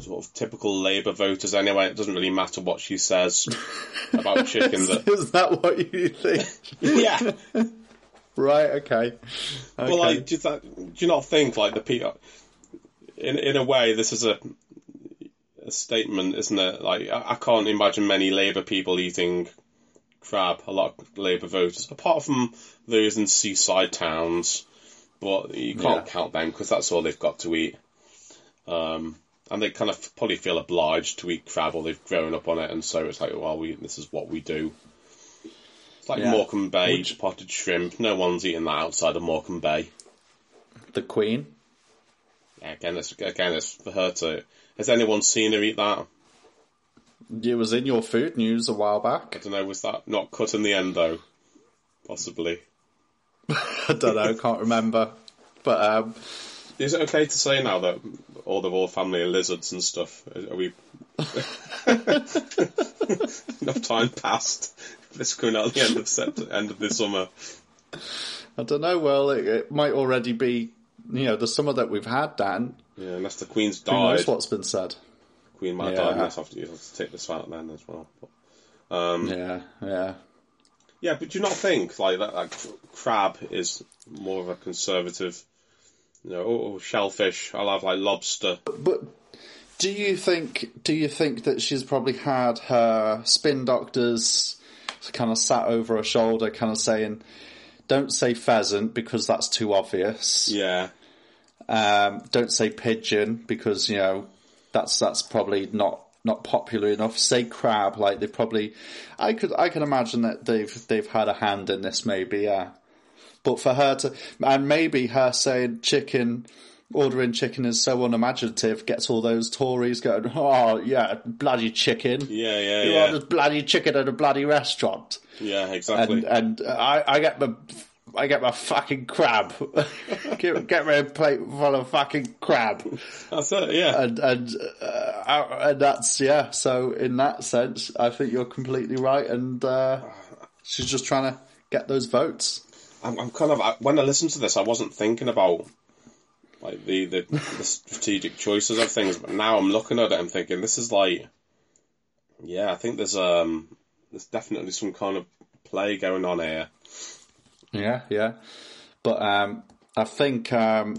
sort of typical Labour voters. Anyway, it doesn't really matter what she says about chicken. That
Is that what you think?
yeah.
right. Okay. okay.
Well, like, do do you not think like the people? In in a way, this is a statement, isn't it? Like, I, I can't imagine many Labour people eating crab. A lot of Labour voters, apart from those in seaside towns, but you can't
Yeah.
count them because that's all they've got to eat. Um, and they kind of probably feel obliged to eat crab, or they've grown up on it, and so it's like, well, we this is what we do. It's like
Yeah.
Morecambe Bay
Would-
potted shrimp. No one's eating that outside of Morecambe Bay.
the Queen.
Again, it's again, it's for her to. Has anyone seen her eat that?
It was in your food news a while back.
I don't know. Was that not cut in the end though? Possibly.
I don't know. Can't remember. But um,
Is it okay to say now that all the royal family are lizards and stuff? Are we? Enough time passed. This coming out at the end of sept- end of the summer.
I don't know. Well, it, it might already be. You know, the summer that we've had, Dan.
Yeah, unless the Queen's died.
Who knows what's been said?
Queen might
Yeah.
I have to, you have to take this out then as well. But, um,
Yeah, yeah.
Yeah, but do you not think like that? Crab is more of a conservative. You know, oh, shellfish. I'll have like lobster.
But do you think? Do you think that she's probably had her spin doctors kind of sat over her shoulder, kind of saying, "Don't say pheasant because that's too obvious.
Yeah,
Um, don't say pigeon because you know that's that's probably not." Not popular enough. Say crab, like they probably. I could, I can imagine that they've they've had a hand in this, maybe, yeah. But for her to, and maybe her saying chicken, ordering chicken is so unimaginative, gets all those Tories going, oh yeah, bloody chicken.
yeah, yeah,
You
yeah,
ordered bloody chicken at a bloody restaurant.
yeah. Exactly.
And, and I, I get my, I get my fucking crab. get, get me a plate full of fucking crab.
That's it. Yeah,
And, and, uh, and that's, yeah, so in that sense, I think you're completely right. And, uh, she's just trying to get those votes.
I'm, I'm kind of I, when I listened to this, I wasn't thinking about like the, the the strategic choices of things, but now I'm looking at it I'm thinking this is like, yeah, I think there's um there's definitely some kind of play going on here.
Yeah, yeah. But um, I think um,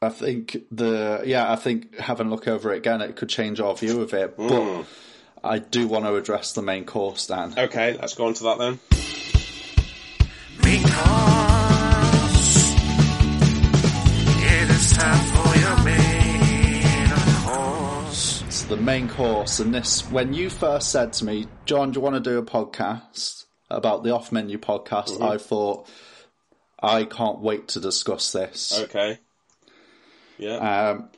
I think the yeah, I think having a look over it again, it could change our view of it. But I do want to address the main course, Dan.
Okay, let's go on to that then.
Because it is time for your main course.
It's the main course, and this when you first said to me, John, do you want to do a podcast about the off menu podcast? I thought I can't wait to discuss this.
Okay. Yeah.
Um,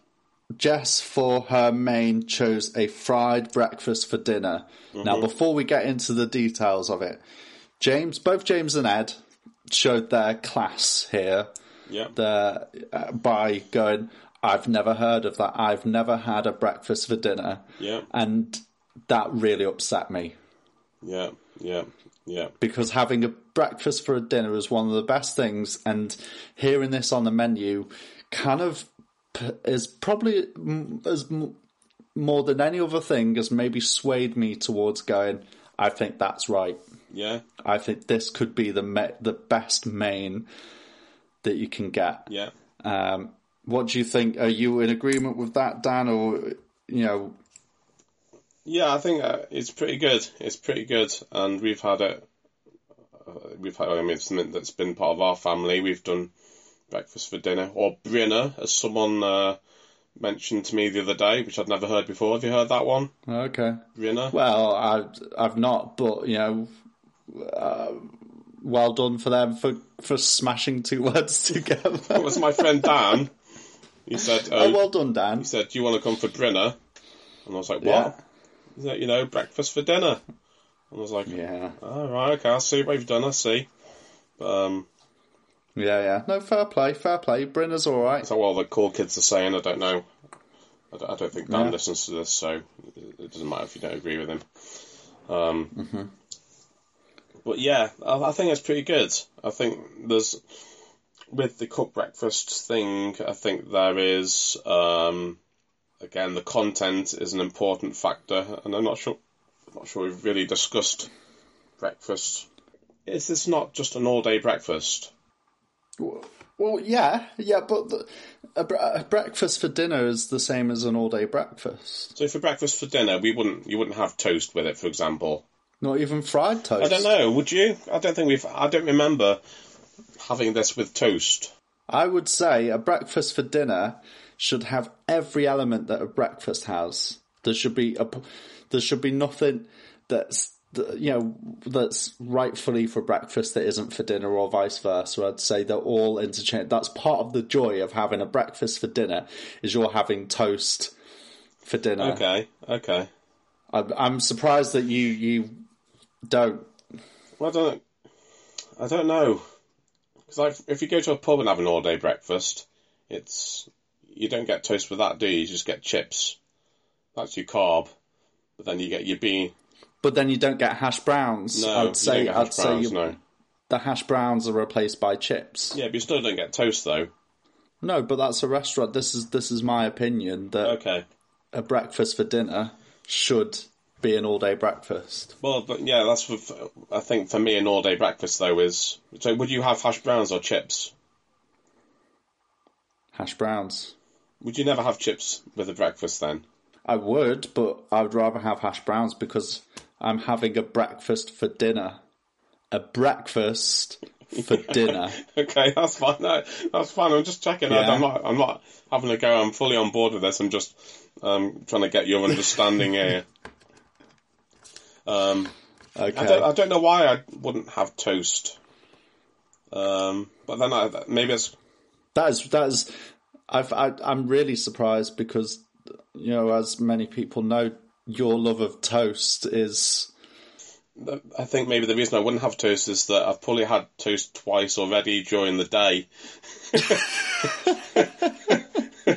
Jess, for her main, chose a fried breakfast for dinner. Now, before we get into the details of it, James, both James and Ed showed their class here
yeah.
the, uh, by going, I've never heard of that. I've never had a breakfast for dinner.
Yeah.
And that really upset me
Yeah. Yeah. Yeah.
because having a breakfast for a dinner is one of the best things, and hearing this on the menu kind of is probably as more than any other thing has maybe swayed me towards going. I think that's right.
Yeah.
I think this could be the ma- the best main that you can get.
Yeah.
Um, what do you think? Are you in agreement with that, Dan, or you know?
Yeah, I think uh, it's pretty good. It's pretty good, and we've had it. Uh, we've had. I mean, it's something that's been part of our family. We've done breakfast for dinner, or Brinner, as someone uh, mentioned to me the other day, which I'd never heard before. Have you heard that one,
Okay.
Brinner?
Well, I've I've not, but you know, uh, well done for them for for smashing two words together.
It was my friend Dan. He said,
oh,
uh,
well done, Dan.
he said, "Do you want to come for Brinner?" And I was like, "What?"
Yeah.
Said, "You know, breakfast for dinner." And I was like,
Yeah,
"All right, okay, I see what you've done. I see." But, um,
yeah, yeah. No, fair play, fair play. Brinner's all right.
So what all the cool kids are saying, I don't know. I don't, I don't think Dan
Yeah.
listens to this, so it doesn't matter if you don't agree with him. Um,
Mm-hmm.
But yeah, I, I think it's pretty good. I think there's with the cooked breakfast thing. I think there is um, again the content is an important factor, and I'm not sure. Not sure we've really discussed breakfast. Is this not just an all-day breakfast?
Well, yeah, yeah, but the, a, a breakfast for dinner is the same as an all-day breakfast.
So for breakfast for dinner, we wouldn't you wouldn't have toast with it, for example.
Not even fried toast.
I don't know. Would you? I don't think we've. I don't remember having this with toast.
I would say a breakfast for dinner should have every element that a breakfast has. There should be a, there should be nothing that's that, you know that's rightfully for breakfast that isn't for dinner or vice versa. I'd say they're all interchangeable. That's part of the joy of having a breakfast for dinner is you're having toast for dinner.
Okay. Okay.
I'm, I'm surprised that you you don't.
Well, I don't. I don't know. Because if you go to a pub and have an all-day breakfast, it's you don't get toast with that, do you? You just get chips. That's your carb. But then you get your bean.
But then you don't get hash browns.
No,
I'd say I'd
hash
say you,
no.
the hash browns are replaced by chips.
Yeah, but you still don't get toast though.
No, but that's a restaurant. This is this is my opinion that
Okay.
a breakfast for dinner should be an all day breakfast.
Well, but yeah, that's for, I think for me an all-day breakfast though is. So, would you have hash browns or chips?
Hash browns.
Would you never have chips with a breakfast then?
I would, but I would rather have hash browns because I'm having a breakfast for dinner. A breakfast for dinner.
Okay, that's fine. No, that's fine. I'm just checking.
Yeah.
I'm not. I'm not having a go. I'm fully on board with this. I'm just um, trying to get your understanding here. Um,
Okay.
I don't. I don't know why I wouldn't have toast. Um, but then I, maybe it's
That is that is. I've, I, I'm really surprised because you know, as many people know, your love of toast is
I think maybe the reason I wouldn't have toast is that I've probably had toast twice already during the day.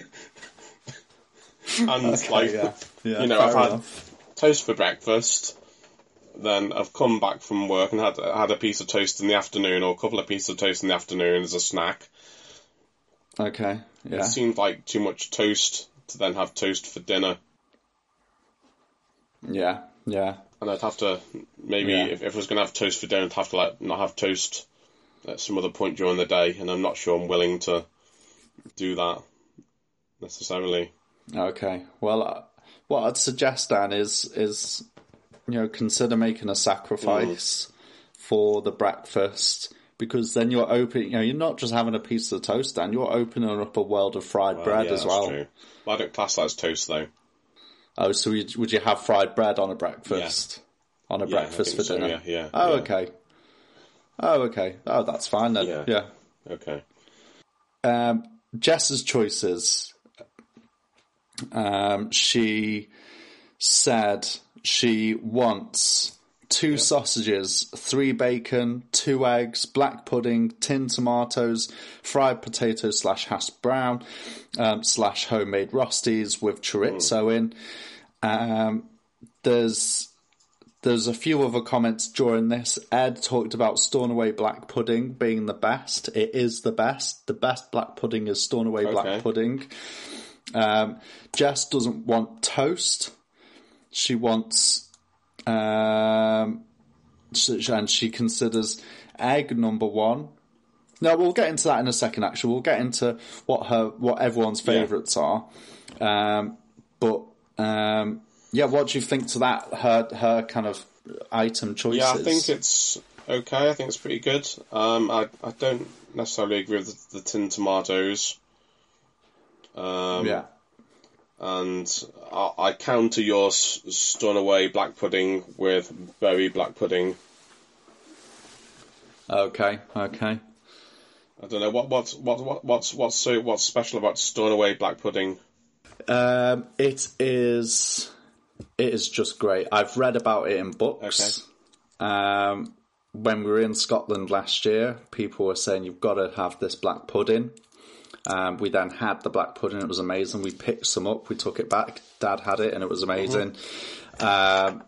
and like,
yeah, yeah,
you know, I've had
enough.
toast for breakfast. Then I've come back from work and had had a piece of toast in the afternoon, or a couple of pieces of toast in the afternoon as a snack.
Okay, yeah,
It seemed like too much toast to then have toast for dinner,
yeah, yeah.
and I'd have to maybe
Yeah.
if, if I was going to have toast for dinner, I'd have to like not have toast at some other point during the day, and I'm not sure I'm willing to do that. necessarily.
Okay. Well, uh, what I'd suggest Dan is is you know consider making a sacrifice for the breakfast because then you're open. You know, you're not just having a piece of toast, Dan. You're opening up a world of fried
Well,
bread
yeah,
as
that's
well.
True. Well, I don't class that as toast though.
Oh, so would would you have fried bread on a breakfast? On a
Yeah,
breakfast for
so,
dinner?
yeah, yeah,
Oh,
yeah.
okay. Oh, okay. Oh, that's fine then.
Yeah.
yeah.
Okay.
Um, Jess's choices. Um, she said she wants two sausages, three bacon, two eggs, black pudding, tin tomatoes, fried potatoes slash hash brown, um, slash homemade rosties with chorizo in. Um, there's there's a few other comments during this. Ed talked about Stornoway black pudding being the best. It is the best. The best black pudding is Stornoway
Okay.
black pudding. Um, Jess doesn't want toast. She wants, um, and she considers egg number one. No, we'll get into that in a second. Actually, we'll get into what her what everyone's favourites are. Um, but um, yeah, what do you think to that? Her her kind of item choices.
Yeah, I think it's okay. I think it's pretty good. Um, I I don't necessarily agree with the, the tin tomatoes. Um,
yeah.
And I, I counter your s- Stornoway black pudding with Bury black pudding.
Okay. Okay.
I don't know what what's what, what what's what's so what's special about Stornoway black pudding.
Um, it is. It is just great. I've read about it in books. Um, when we were in Scotland last year, people were saying you've got to have this black pudding. Um, we then had the black pudding. It was amazing. We picked some up. We took it back. Dad had it, and it was amazing. Um,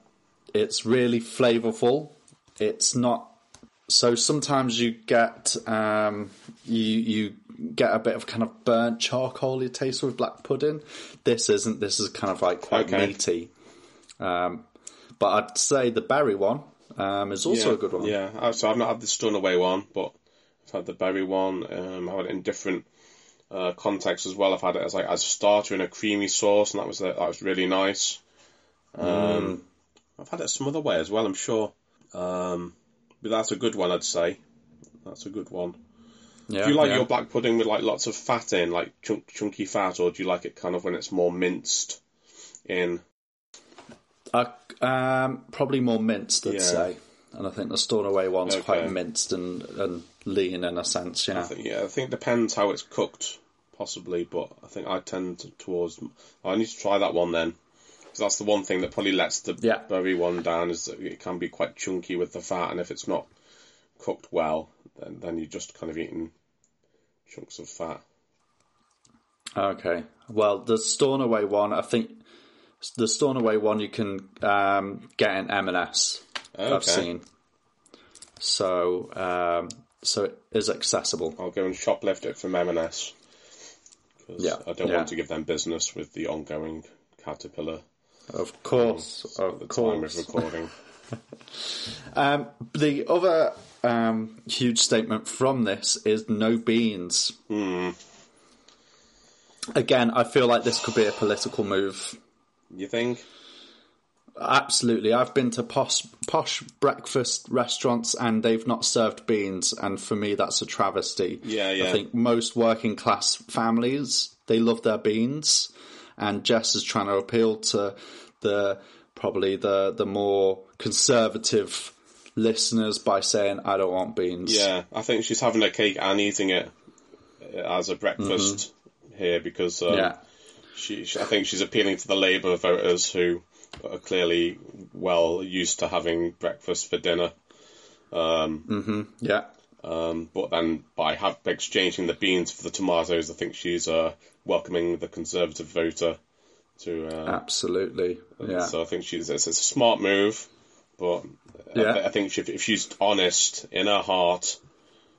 it's really flavourful. It's not. So sometimes you get um, you you get a bit of kind of burnt charcoaly taste with black pudding. This isn't. This is kind of like quite
Okay.
meaty. Um, but I'd say the Bury one um, is also
yeah,
a good one.
Yeah, uh, so I've not had the away one, but I've had the Bury one. Um, I've had it in different uh, contexts as well. I've had it as like as a starter in a creamy sauce, and that was that was really nice. Um,
Mm.
I've had it some other way as well. I'm sure, um, but that's a good one. I'd say that's a good one.
Yeah,
Do you like
yeah.
your black pudding with like lots of fat in, like chunk, chunky fat, or do you like it kind of when it's more minced in?
Uh, um, probably more minced, I'd
Yeah.
say. And I think the Stornoway one's
Okay.
quite minced and, and lean in a sense, yeah.
I think, yeah, I think it depends how it's cooked, possibly, but I think I tend to, towards. I need to try that one then, because that's the one thing that probably lets the
Yeah.
Bury one down is that it can be quite chunky with the fat, and if it's not cooked well, then then you're just kind of eating chunks of fat.
Okay. Well, the Stornoway one, I think the Stornoway one you can um, get in M&S. I've seen. So, um, so it is accessible.
I'll go and shoplift it from M&S because
Yeah,
I don't
yeah.
want to give them business with the ongoing caterpillar
Of course,
at
of
the time of recording.
Um, the other um, huge statement from this is no beans. Again, I feel like this could be a political move.
you think?
Absolutely. I've been to posh, posh breakfast restaurants and they've not served beans, and for me, that's a travesty.
Yeah, yeah.
I think most working class families, they love their beans, and Jess is trying to appeal to the probably the, the more conservative listeners by saying, I don't want beans.
Yeah, I think she's having a cake and eating it as a breakfast here because um,
Mm-hmm. Yeah.
she, she, I think she's appealing to the Labour voters who are clearly well used to having breakfast for dinner.
Yeah.
Um, but then by have, exchanging the beans for the tomatoes, I think she's uh, welcoming the Conservative voter to. Uh,
Absolutely. Yeah.
So I think she's it's, it's a smart move, but I, th- I think she, if she's honest in her heart,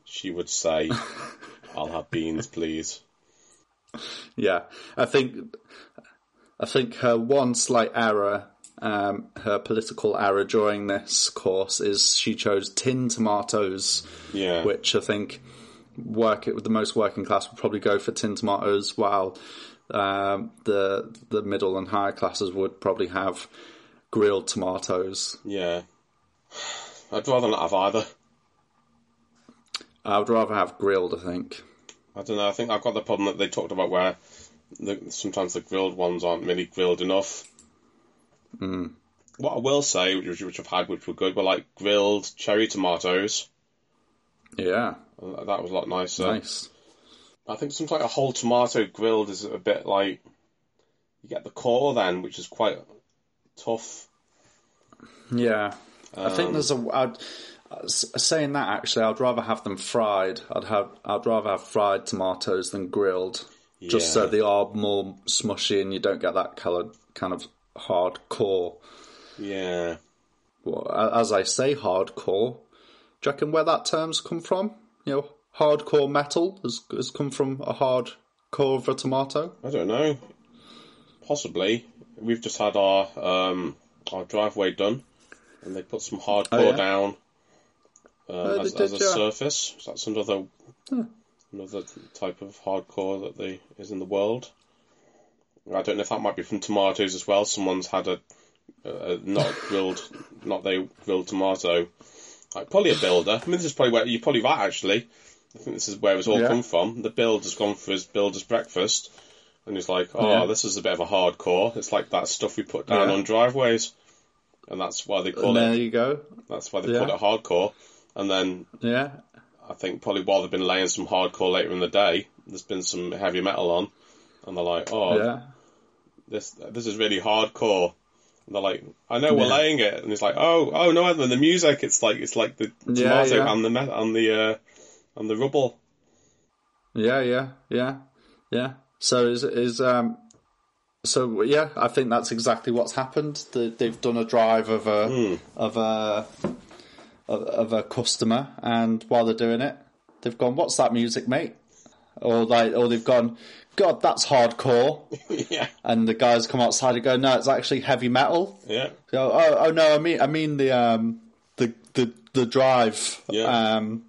she would say, "I'll have beans, please."
Yeah, I think I think her one slight error, um, her political error during this course is she chose tin tomatoes,
Yeah.
which I think work with the most working class would probably go for tin tomatoes, while um, the the middle and higher classes would probably have grilled tomatoes.
Yeah. I'd rather not have either.
I would rather have grilled. I think.
I don't know. I think I've got the problem that they talked about where the, sometimes the grilled ones aren't really grilled enough.
Mm.
What I will say, which, which I've had, which were good, were like grilled cherry tomatoes.
Yeah,
That was a lot nicer.
nice.
I think sometimes a whole tomato grilled is a bit like you get the core then, which is quite tough.
Yeah, I think
Um,
there's a. I'd, saying that actually, I'd rather have them fried. I'd have. I'd rather have fried tomatoes than grilled, just so they are more smushy and you don't get that kind of hard core.
Yeah.
Well, as I say, hardcore. Do you reckon where that term's come from? You know, hardcore metal has has come from a hard core of a tomato.
I don't know. Possibly. We've just had our um, our driveway done, and they put some hardcore
Oh, yeah?
down um,
Oh,
as,
they
as a
yeah.
surface. So that's another another type of hardcore that they is in the world. I don't know if that might be from tomatoes as well. Someone's had a, a not grilled, not they grilled tomato. Like probably a builder. I mean, this is probably where you're probably right. Actually, I think this is where it's all
Yeah.
come from. The builder's gone for his builder's breakfast, and he's like, "Oh,
Yeah.
this is a bit of a hardcore. It's like that stuff we put down
Yeah.
on driveways." And that's why they call
And there
it.
you go.
That's why they
Yeah.
call it hardcore. And then
Yeah,
I think probably while they've been laying some hardcore later in the day, there's been some heavy metal on, and they're like, "Oh,
yeah,
this this is really hardcore." And they're like, "I know we're laying it," and it's like, "Oh, oh no!" And the music, it's like it's like the tomato
yeah.
and the me- and the uh, and the rubble.
yeah, yeah, yeah, yeah. So is is um. So yeah, I think that's exactly what's happened. They, they've done a drive of a of a of, a customer, and while they're doing it, they've gone, "What's that music, mate?" Or like, or they've gone, "God, that's hardcore."
yeah,
and the guys come outside and go, "No, it's actually heavy metal."
yeah,
Go, "Oh, oh no, I mean, I mean the um, the the the drive."
Yeah.
Um,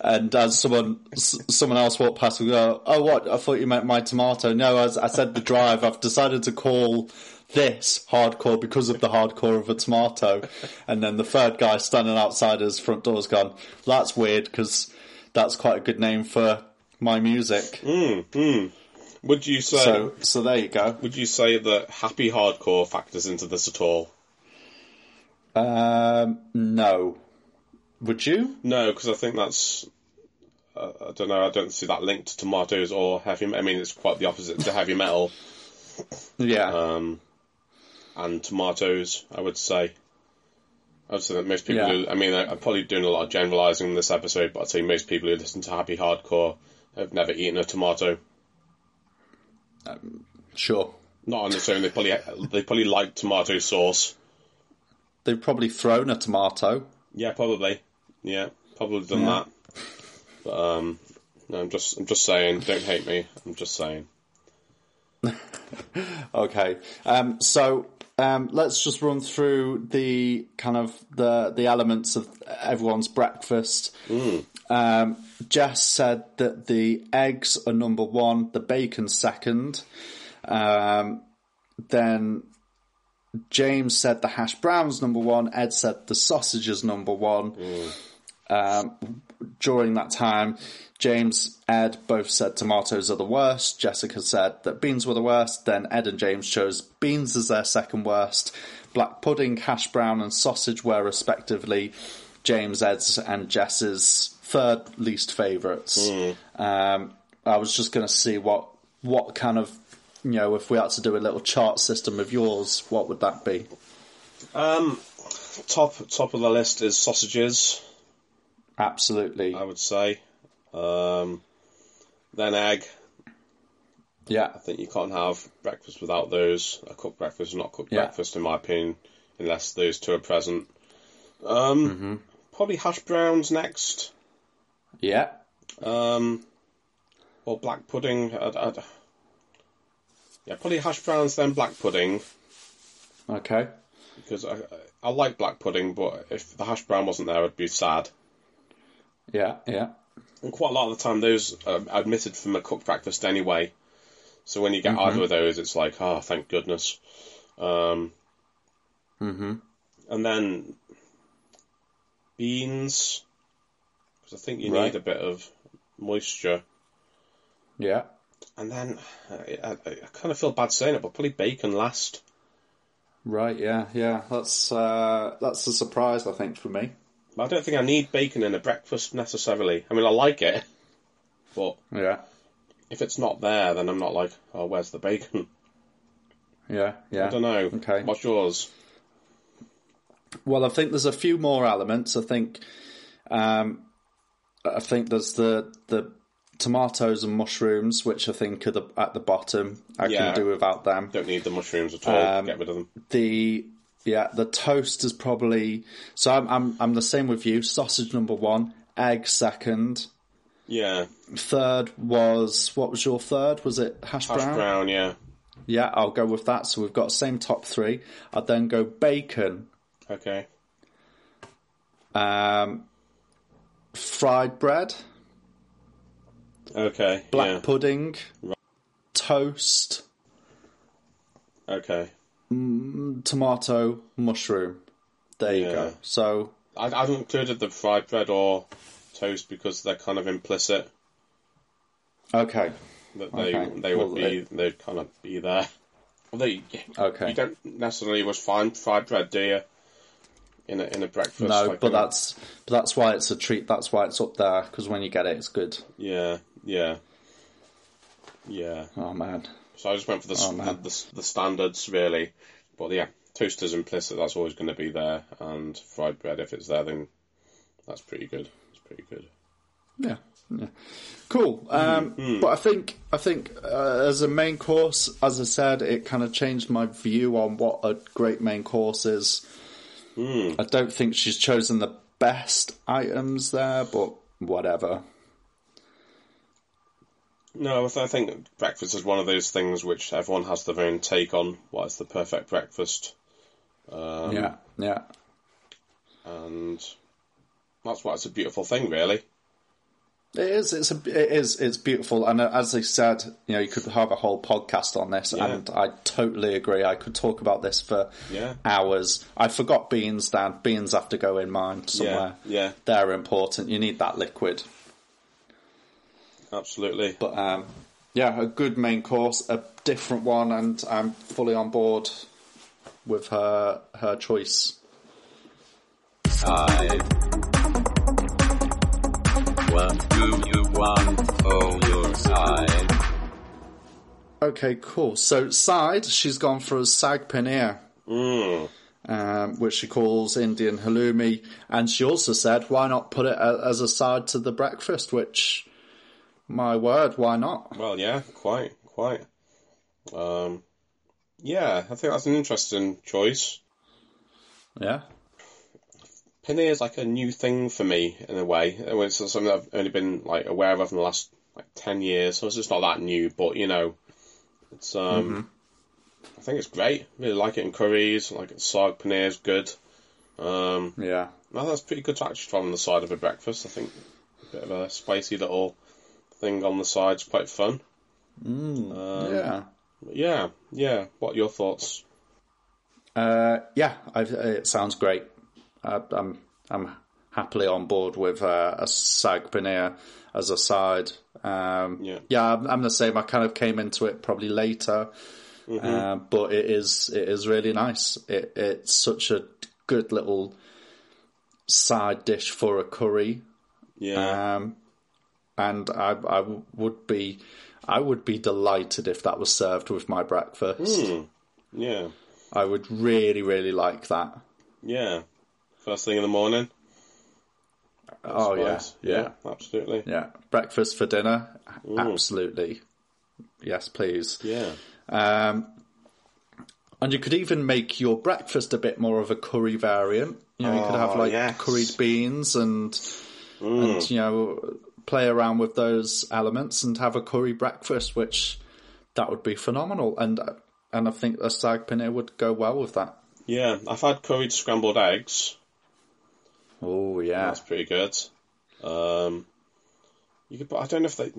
and as someone someone else walked past, we go, "Oh, what? I thought you meant my tomato." No, as I said the drive. I've decided to call this hardcore because of the hardcore of a tomato. And then the third guy standing outside his front door's gone. That's weird because that's quite a good name for my music.
Would you say?
So, so there you go.
would you say that happy hardcore factors into this at all?
Um, no. Would you?
No, because I think that's. Uh, I don't know. I don't see that linked to tomatoes or heavy. I mean, it's quite the opposite to heavy metal
Yeah.
um, and tomatoes. I would say. I would say that most people.
Yeah.
Who, I mean, I'm probably doing a lot of generalising in this episode, but I'd say most people who listen to happy hardcore have never eaten a tomato.
sure.
Not on its own. They probably they probably like tomato sauce.
They've probably thrown a tomato.
Yeah, probably. Yeah, probably done
Yeah.
that. But um, no, I'm just I'm just saying. Don't hate me. I'm just saying.
Okay. Um, so um, let's just run through the kind of the the elements of everyone's breakfast. Um, Jess said that the eggs are number one, the bacon second. Um, then James said the hash browns number one. Ed said the sausages number one. Um, during that time, James, Ed both said tomatoes are the worst. Jessica said that beans were the worst. Then Ed and James chose beans as their second worst. Black pudding, hash brown, and sausage were respectively James, Ed's, and Jess's third least favourites. Um, I was just going to see what what kind of you know if we had to do a little chart system of yours, what would that be?
Um, top top of the list is sausages.
Absolutely,
I would say. Um, then egg.
yeah,
I think you can't have breakfast without those. A cooked breakfast is not cooked
Yeah.
breakfast, in my opinion, unless those two are present. Um, probably hash browns next.
yeah,
Um, or black pudding. I'd, I'd, yeah, probably hash browns then black pudding
okay,
because I I like black pudding, but if the hash brown wasn't there, I'd be sad.
yeah, yeah,
And quite a lot of the time, those are admitted from a cooked breakfast anyway. So when you get either of those, it's like, oh, thank goodness. Um,
hmm
and then beans, because I think you
Right.
need a bit of moisture.
Yeah.
And then I, I, I kind of feel bad saying it, but probably bacon last.
Right. Yeah. Yeah. That's uh, that's a surprise, I think, for me.
I don't think I need bacon in a breakfast necessarily. I mean, I like it, but
Yeah.
if it's not there, then I'm not like, oh, where's the bacon?
Yeah. Yeah.
I don't know.
Okay.
What's yours?
Well, I think there's a few more elements. I think, um, I think there's the the tomatoes and mushrooms, which I think are the, at the bottom. I
Yeah.
can do without them.
Don't need the mushrooms at all.
Um,
Get rid of them.
The yeah, the toast is probably so. I'm I'm I'm the same with you. Sausage number one, egg second.
Yeah.
Third was what was your third? Was it hash, brown?
Hash
brown?
brown, yeah.
Yeah, I'll go with that. So we've got same top three. I'd then go bacon,
Okay.
um, fried bread,
Okay.
black
yeah.
pudding, toast,
Okay.
Mm, tomato, mushroom. There you
Yeah.
go. So
I, I haven't included the fried bread or toast because they're kind of implicit
okay,
that they
Okay.
they would
Well,
be
it-
they'd kind of be there. Although you,
okay.
you don't necessarily always find fried bread, do you? In a in a breakfast.
No,
like
but
a-
that's but that's why it's a treat. That's why it's up there because when you get it, it's good.
yeah, yeah, yeah.
Oh man,
So I just went for the
Oh,
the, the, the standards really, but yeah, toast is implicit. That's always going to be there, and fried bread if it's there, then that's pretty good. It's pretty good.
yeah, yeah. cool. Um, But I think I think uh, as a main course, as I said, it kind of changed my view on what a great main course is. I don't think she's chosen the best items there, but whatever.
No, I think breakfast is one of those things which everyone has their own take on. What is the perfect breakfast? Um,
yeah, yeah.
and that's why it's a beautiful thing, really.
It is. It's a. It is. It's beautiful, and uh, as I said, you know, you could have a whole podcast on this,
Yeah.
and I totally agree. I could talk about this for
Yeah.
hours. I forgot beans, Dan. Beans have to go in mine somewhere.
yeah.
they're important. You need that liquid.
Absolutely.
But um, yeah, a good main course, a different one, and I'm fully on board with her her choice.
side. What do you want for your side?
Okay, cool. So side, she's gone for a sag paneer.
Mm.
um, which she calls Indian halloumi, and she also said, "Why not put it as a side to the breakfast?" Which, my word, why not?
Well, yeah, quite, quite. Um, yeah, I think that's an interesting choice.
Yeah,
Paneer is like a new thing for me in a way. It's something I've only been like aware of in the last like ten years, so it's just not that new. But you know, it's um, I think it's great. Really like it in curries. Like sag paneer is good. Um,
yeah,
that's pretty good to actually try on the side of a breakfast. I think a bit of a spicy little thing on the side's quite fun. Um,
yeah,
Yeah, yeah. What are your thoughts?
uh, yeah. i it sounds great. I, I'm I'm happily on board with uh, a sag paneer as a side. Um,
Yeah.
yeah, I'm, I'm the same. I kind of came into it probably later, uh, but it is it is really nice. It, it's such a good little side dish for a curry,
Yeah,
um, and I I would be I would be delighted if that was served with my breakfast. Hmm.
yeah,
I would really really like that.
yeah. First thing in the morning.
Oh yeah,
Spice.
yeah,
absolutely.
yeah. Breakfast for dinner, hmm. absolutely. Yes, please.
Yeah,
Um, and you could even make your breakfast a bit more of a curry variant. You know, you could have
Oh,
like
yes.
curried beans and and hmm. you know play around with those elements and have a curry breakfast, which that would be phenomenal. And and I think a sag paneer would go well with that.
yeah. I've had curried scrambled eggs.
Oh yeah,
That's pretty good. Um, You could, but I don't know if they,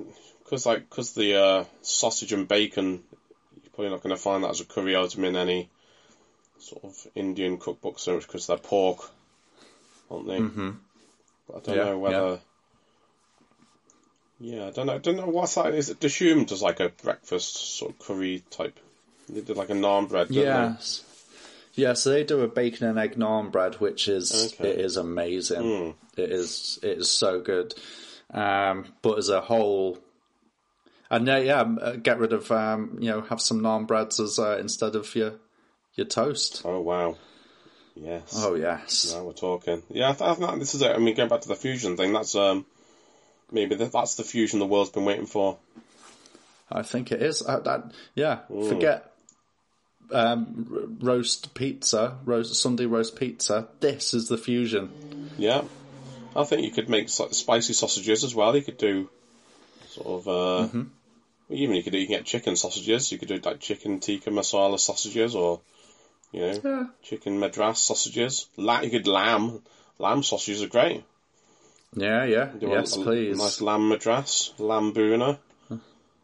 because like, because the uh, sausage and bacon, you're probably not going to find that as a curry item in any sort of Indian cookbook so much because they're pork, aren't they? Mm-hmm. But I don't
Yeah,
know whether. Yeah. I don't know. I don't know what's that. Is it Dishoom does like a breakfast sort of curry type? They did like a naan bread. didn't they?
Yes. Yeah, so they do a bacon and egg naan bread, which is
Okay.
it is amazing. It is it is so good. Um, but as a whole, and uh, yeah, um, uh, get rid of um, you know have some naan breads as uh, instead of your your toast.
Oh wow. Yes.
Oh yes,
Now we're talking. Yeah, I, th- I think this is it. I mean, going back to the fusion thing, that's um, maybe that's the fusion the world's been waiting for.
I think it is. Uh, that, yeah, forget um, roast pizza, roast Sunday roast pizza. This is the fusion.
Yeah, I think you could make spicy sausages as well. You could do sort of. Uh,
Mm-hmm.
Even you could do, you can get chicken sausages. You could do like chicken tikka masala sausages, or you know,
Yeah.
chicken madras sausages. La- you could lamb. Lamb sausages are great.
Yeah, yeah,
Do a-
yes,
a,
please.
nice lamb madras, lamb bhuna.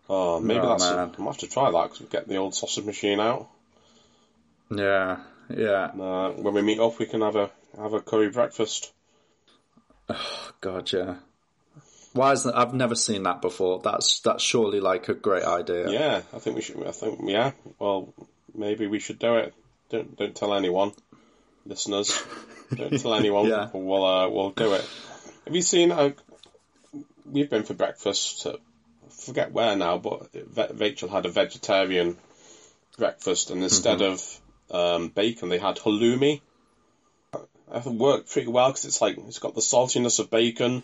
Oh, maybe
Oh,
that's.
man.
I'm have to try that because we get the old sausage machine out.
Yeah, yeah.
Uh, when we meet up, we can have a have a curry breakfast.
Oh, God, yeah. Why isn't I've never seen that before? That's that's surely like a great idea.
Yeah, I think we should. I think yeah. Well, maybe we should do it. Don't don't tell anyone, listeners. Don't tell anyone.
Yeah.
We'll uh, we'll do it. Have you seen? Uh, we've been for breakfast. I forget where now, but Rachel had a vegetarian breakfast, and instead
Mm-hmm.
of um, bacon, they had halloumi. It worked pretty well because it's like it's got the saltiness of bacon,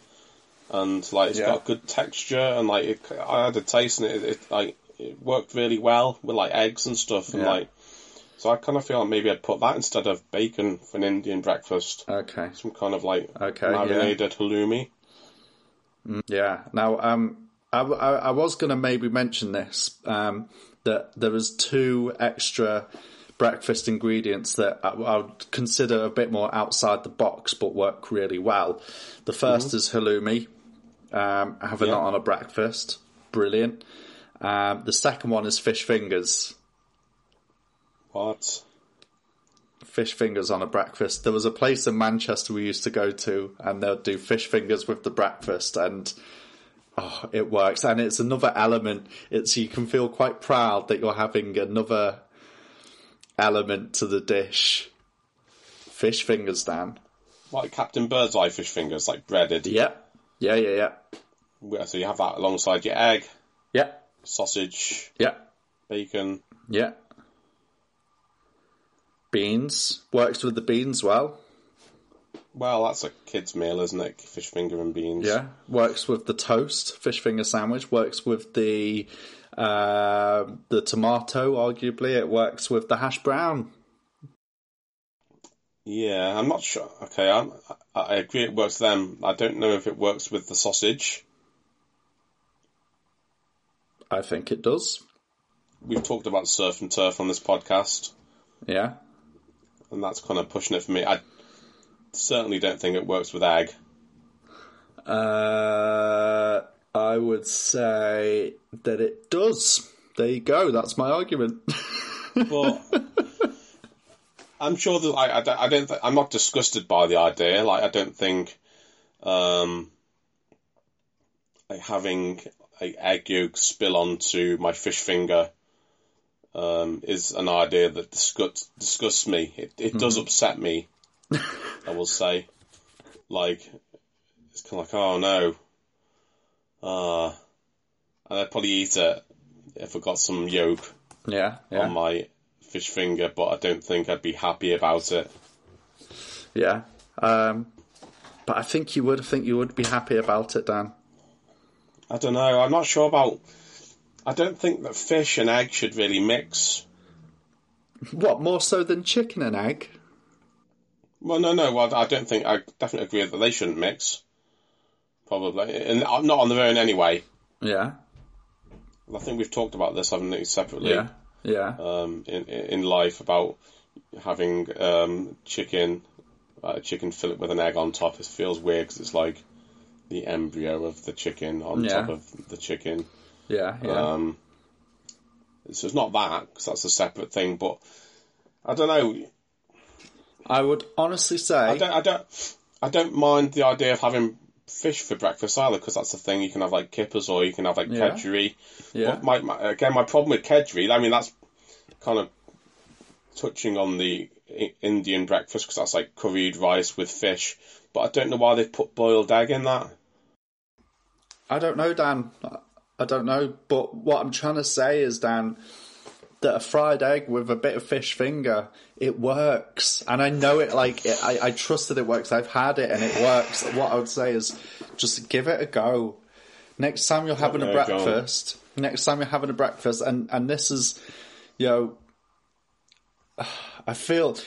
and like it's
Yeah.
got good texture, and like it, I had a taste, and it, it like it worked really well with like eggs and stuff, and
Yeah.
like so I kind of feel like maybe I'd put that instead of bacon for an Indian breakfast,
Okay.
some kind of like
Okay, yeah.
marinated halloumi.
Yeah. Now, um, I, I, I was going to maybe mention this um, that there was two extra breakfast ingredients that I, I would consider a bit more outside the box, but work really well. The 1st is halloumi. Um, having
Yeah.
that on a breakfast, brilliant. Um, the second one is fish fingers.
What?
fish fingers on a breakfast. There was a place in Manchester we used to go to, and they'll do fish fingers with the breakfast, and oh, it works. And it's another element. It's you can feel quite proud that you're having another element to the dish. Fish fingers, Dan.
Like Captain Birdseye fish fingers, like breaded.
Yep. Yeah, yeah, yeah.
Yeah, So you have that alongside your egg,
Yeah.
sausage,
Yeah.
bacon.
Yeah. Beans. Works with the beans well.
Well, that's a kid's meal, isn't it? Fish finger and beans.
Yeah, works with the toast fish finger sandwich. Works with the uh, the tomato. Arguably, it works with the hash brown.
Yeah, I'm not sure. Okay, I'm, I, agree it works them. I don't know if it works with the sausage.
I think it does.
We've talked about surf and turf on this podcast,
Yeah,
and that's kind of pushing it for me. I certainly don't think it works with egg.
uh, I would say that it does. There you go. That's my argument.
But I'm sure that I, I don't. I don't th- I'm not disgusted by the idea. Like I don't think, um, like having a egg yolk spill onto my fish finger, um, is an idea that disgusts disgusts me. It it does upset me. I will say, like, it's kind of like, oh no, ah, and I'd probably eat it if I got some yolk
yeah, yeah,
on my fish finger, but I don't think I'd be happy about it.
yeah. Um, but I think you would. I think you would be happy about it, Dan.
I don't know. I'm not sure about. I don't think that fish and egg should really mix.
What more so than chicken and egg?
Well, no, no. Well, I don't think. I definitely agree that they shouldn't mix. Probably, and uh, not on their own anyway.
Yeah,
I think we've talked about this, haven't we, separately?
yeah, yeah.
Um, in in life about having um chicken, uh, chicken fillet with an egg on top. It feels weird because it's like the embryo of the chicken on
Yeah.
top of the chicken.
Yeah, yeah.
Um, so it's not that because that's a separate thing. But I don't know.
I would honestly say,
I don't. I don't. I don't mind the idea of having fish for breakfast either because that's the thing. You can have like kippers or you can have like
Yeah.
kedgeree.
yeah,
But my, my again, my problem with kedgeree. I mean, that's kind of touching on the Indian breakfast because that's like curried rice with fish. But I don't know why they've put boiled egg in that.
I don't know, Dan. I don't know, but what I'm trying to say is, Dan, that a fried egg with a bit of fish finger, it works, and I know it. Like it, I, I trust that it works. I've had it, and it works. What I would say is, just give it a go. Next time you're having a
John.
breakfast, next time you're having a breakfast, and and this is, you know, I feel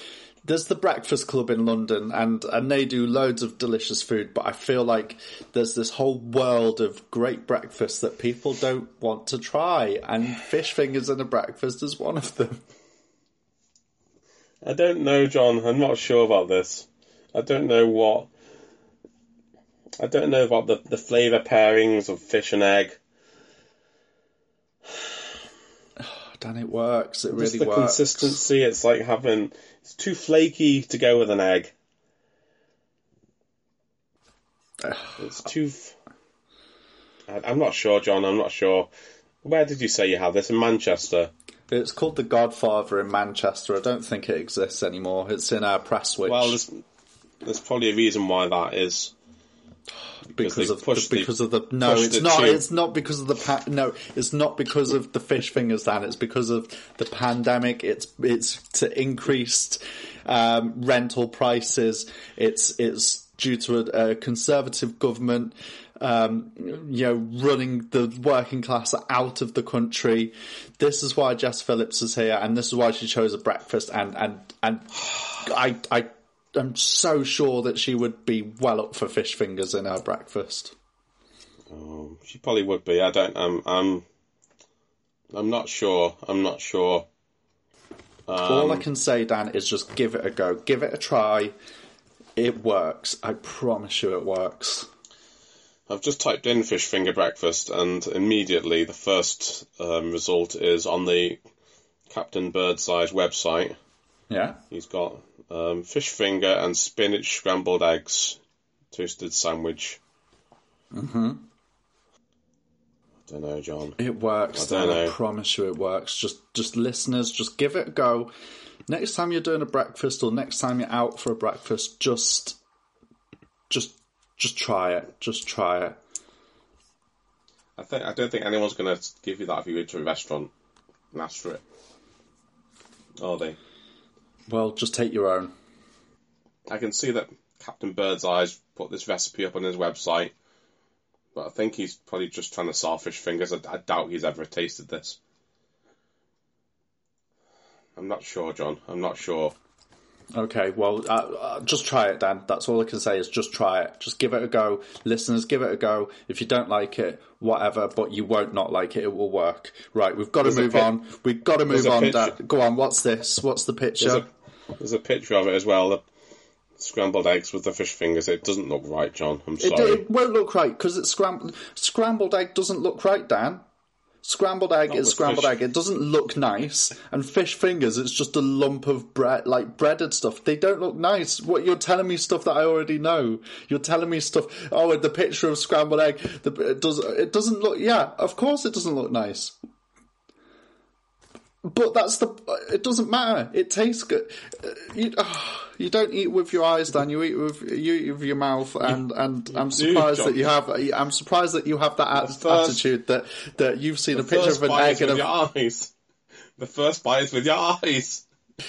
there's the Breakfast Club in London, and and they do loads of delicious food. But I feel like there's this whole world of great breakfast that people don't want to try, and fish fingers in a breakfast is one of them.
I don't know, John. I'm not sure about this. I don't know what. I don't know about the, the flavour pairings of fish and egg.
Dan, it works. It
Just
really
the
works.
consistency. It's like having. It's too flaky to go with an egg. It's too. f- I- I'm not sure, John. I'm not sure. Where did you say you had this? In Manchester.
It's called The Godfather in Manchester. I don't think it exists anymore. It's in our Prestwich.
Well, there's, there's probably a reason why that is.
Because of the,
pushed the-
because of the no, it's
it
not. It's not because of the pa- no. It's not because of the fish fingers. Dan, it's because of the pandemic. It's it's to increased um, rental prices. It's it's due to a, a conservative government. Um, you know, running the working class out of the country. This is why Jess Phillips is here, and this is why she chose a breakfast. And and and I I I'm so sure that she would be well up for fish fingers in her breakfast.
Um, she probably would be. I don't. Um, I'm. I'm not sure. I'm not sure.
All
Um,
I can say, Dan, is just give it a go. Give it a try. It works. I promise you it works.
I've just typed in fish finger breakfast, and immediately the first um, result is on the Captain Birdseye's website.
Yeah?
He's got um, fish finger and spinach scrambled eggs toasted sandwich. Mm-hmm. I don't know, John.
It works,
I.
I promise you it works. Just just listeners, just give it a go. Next time you're doing a breakfast or next time you're out for a breakfast, just just just try it. Just try it.
I think I don't think anyone's going to give you that if you go to a restaurant and ask for it. Are they?
Well, just take your own.
I can see that Captain Birdseye's put this recipe up on his website, but I think he's probably just trying to sell fish fingers. I, I doubt he's ever tasted this. I'm not sure, John. I'm not sure.
Okay, well, uh, uh, just try it, Dan. That's all I can say is just try it. Just give it a go. Listeners, give it a go. If you don't like it, whatever, but you won't not like it. It will work. Right, we've got to
There's
move on. We've got to move on, Dan. Go on, what's this? What's the
There's
picture?
a, there's a picture of it as well. The scrambled eggs with the fish fingers. It doesn't look right, John. I'm
It,
sorry.
it won't look right because it's scrambled. Scrambled egg doesn't look right, Dan. Scrambled egg
Not
is scrambled
fish.
egg. It doesn't look nice. And fish fingers, it's just a lump of bread, like breaded stuff. They don't look nice. What you're telling me stuff that I already know. You're telling me stuff. Oh, the picture of scrambled egg. The, it does. It doesn't look. Yeah, of course it doesn't look nice. But that's the. It doesn't matter. It tastes good. Uh, You, you don't eat with your eyes, Dan. You eat with you eat with your mouth, and and I'm surprised that you have. I'm surprised that you have that at-
first-
attitude that that you've seen a picture of an egg and a.
your eyes. The first bite is with your eyes.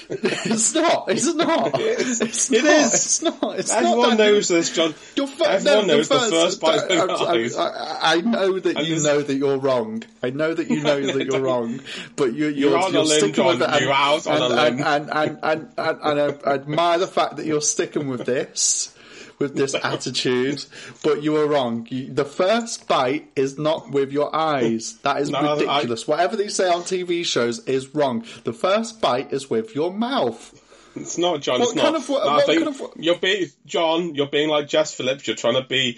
It's not. It's not. It's
It
not.
is.
It's not. It's
Everyone
not.
Knows this, John. Everyone
no,
knows the first is with
I, I,
eyes.
I, I know that
And
you
this-
know that you're wrong. I know that you know that you're wrong, but you, you're,
You're on a limb,
sticking with
John.
it. And,
You're out on
and,
a limb.
And, and, and, and, and, and I admire the fact that you're sticking with this, with this attitude. But you are wrong. You, the first bite is not with your eyes. That is
No, I-
ridiculous. Whatever they say on TV shows is wrong. The first bite is with your mouth.
It's not John.
What
it's not.
of what-
No, I
what
think
kind of-
you're being John. You're being like Jess Phillips. You're trying to be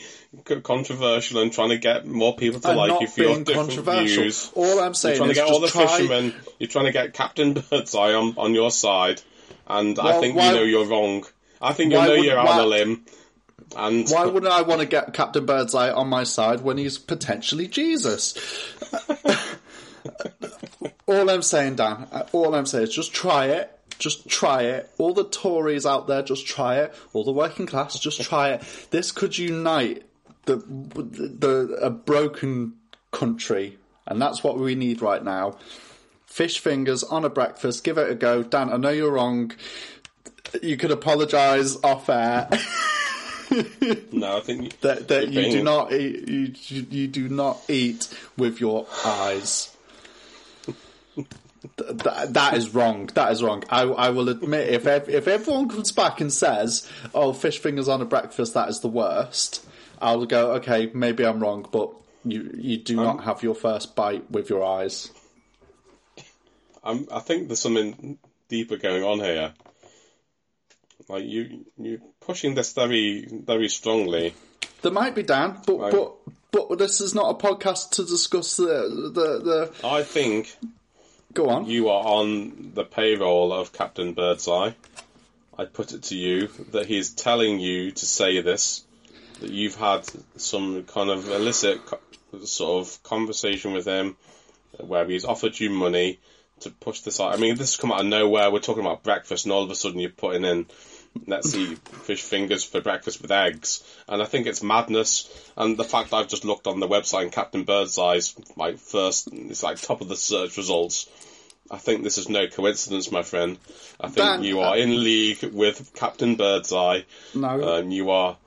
controversial and trying to get more people to like you for your different
controversial.
views.
All I'm
You're
saying
trying to
is
get all the
just try-
fishermen. You're trying to get Captain Birdseye on on your side, and I think
why-
you know you're wrong. I think you know
would-
you're out on a limb. And
Why wouldn't I want to get Captain Birdseye on my side when he's potentially Jesus? all I'm saying, Dan, all I'm saying is just try it. Just try it. All the Tories out there, just try it. All the working class, just try it. This could unite the the a broken country, and that's what we need right now. Fish fingers on a breakfast. Give it a go, Dan. I know you're wrong. You could apologise off air.
no, I think
that, that
you're
do not eat, you, you you do not eat with your eyes. Th- th- that is wrong. That is wrong. I, I will admit if ev- if everyone comes back and says, "Oh, fish fingers on a breakfast, that is the worst," I'll go, "Okay, maybe I'm wrong, but you you do not have your first bite with your eyes."
I'm, I think there's something deeper going on here. Like you, you're pushing this very, very strongly.
There might be Dan, but
Right.
but but this is not a podcast to discuss the the, the
I think
go on.
you are on the payroll of Captain Birdseye. I put it to you that he is telling you to say this, that you've had some kind of illicit co- sort of conversation with him where he's offered you money to push this out. I mean, this has come out of nowhere. We're talking about breakfast, and all of a sudden you're putting in, let's see, fish fingers for breakfast with eggs. And I think it's madness. And the fact I've just looked on the website and Captain Birdseye's like first, it's like top of the search results. I think this is no coincidence, my friend. I think you are uh, in league with Captain Birdseye.
No.
And you are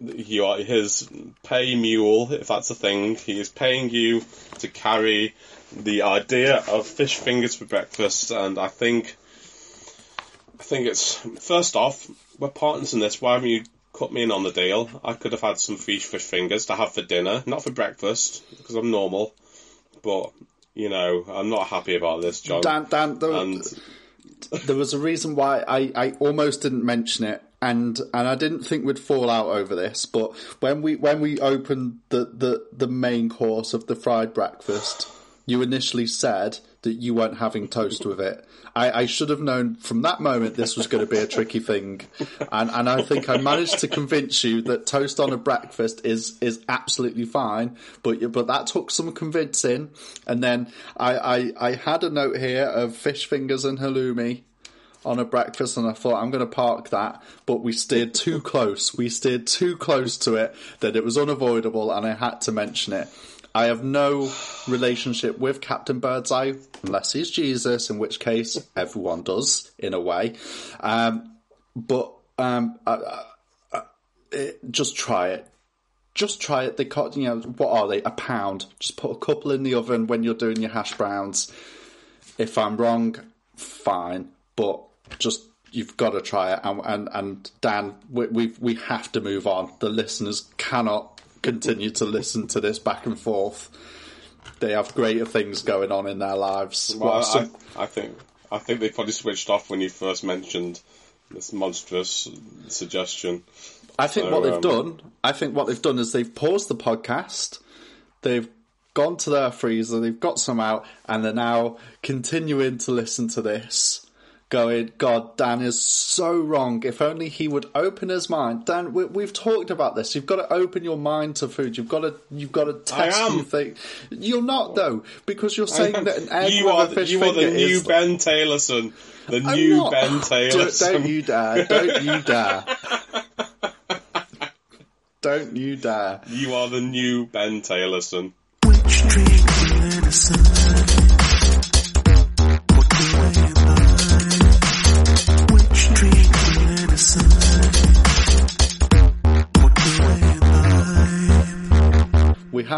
you are his pay mule, if that's a thing. He is paying you to carry the idea of fish fingers for breakfast, and I think I think it's first off we're partners in this. Why haven't you cut me in on the deal? I could have had some fish fish fingers to have for dinner, not for breakfast because I'm normal. But you know, I'm not happy about this, John.
Dan, Dan, there,
and
there was a reason why I, I almost didn't mention it, and and I didn't think we'd fall out over this. But when we when we opened the the, the main course of the fried breakfast, you initially said that you weren't having toast with it. I, I should have known from that moment this was going to be a tricky thing, and and I think I managed to convince you that toast on a breakfast is is absolutely fine. But but that took some convincing, and then I I, I had a note here of fish fingers and halloumi on a breakfast, and I thought I'm going to park that, but we steered too close. We steered too close to it that it was unavoidable, and I had to mention it. I have no relationship with Captain Birdseye unless he's Jesus, in which case everyone does in a way. Um, but um, I, I, just try it. Just try it. They cut, you know, what are they? A pound. Just put a couple in the oven when you're doing your hash browns. If I'm wrong, fine. But just you've got to try it. And and, and Dan, we we we have to move on. The listeners cannot continue to listen to this back and forth. They have greater things going on in their lives.
Well, I, I think I think they probably switched off when you first mentioned this monstrous suggestion.
I think
So,
what they've
um,
done, I think what they've done is they've paused the podcast, they've gone to their freezer, they've got some out, and they're now continuing to listen to this. Going, God, Dan is so wrong. If only he would open his mind. Dan, we, we've talked about this. You've got to open your mind to food. You've got to, you've got to test
am.
new things. You're not though, because you're saying that an egg
you
with
are
a fish
you are the new
is.
Ben Taylorson, the
I'm
new
not.
Ben
Don't, don't you dare! Don't you dare! don't you dare!
You are the new Ben Taylorson.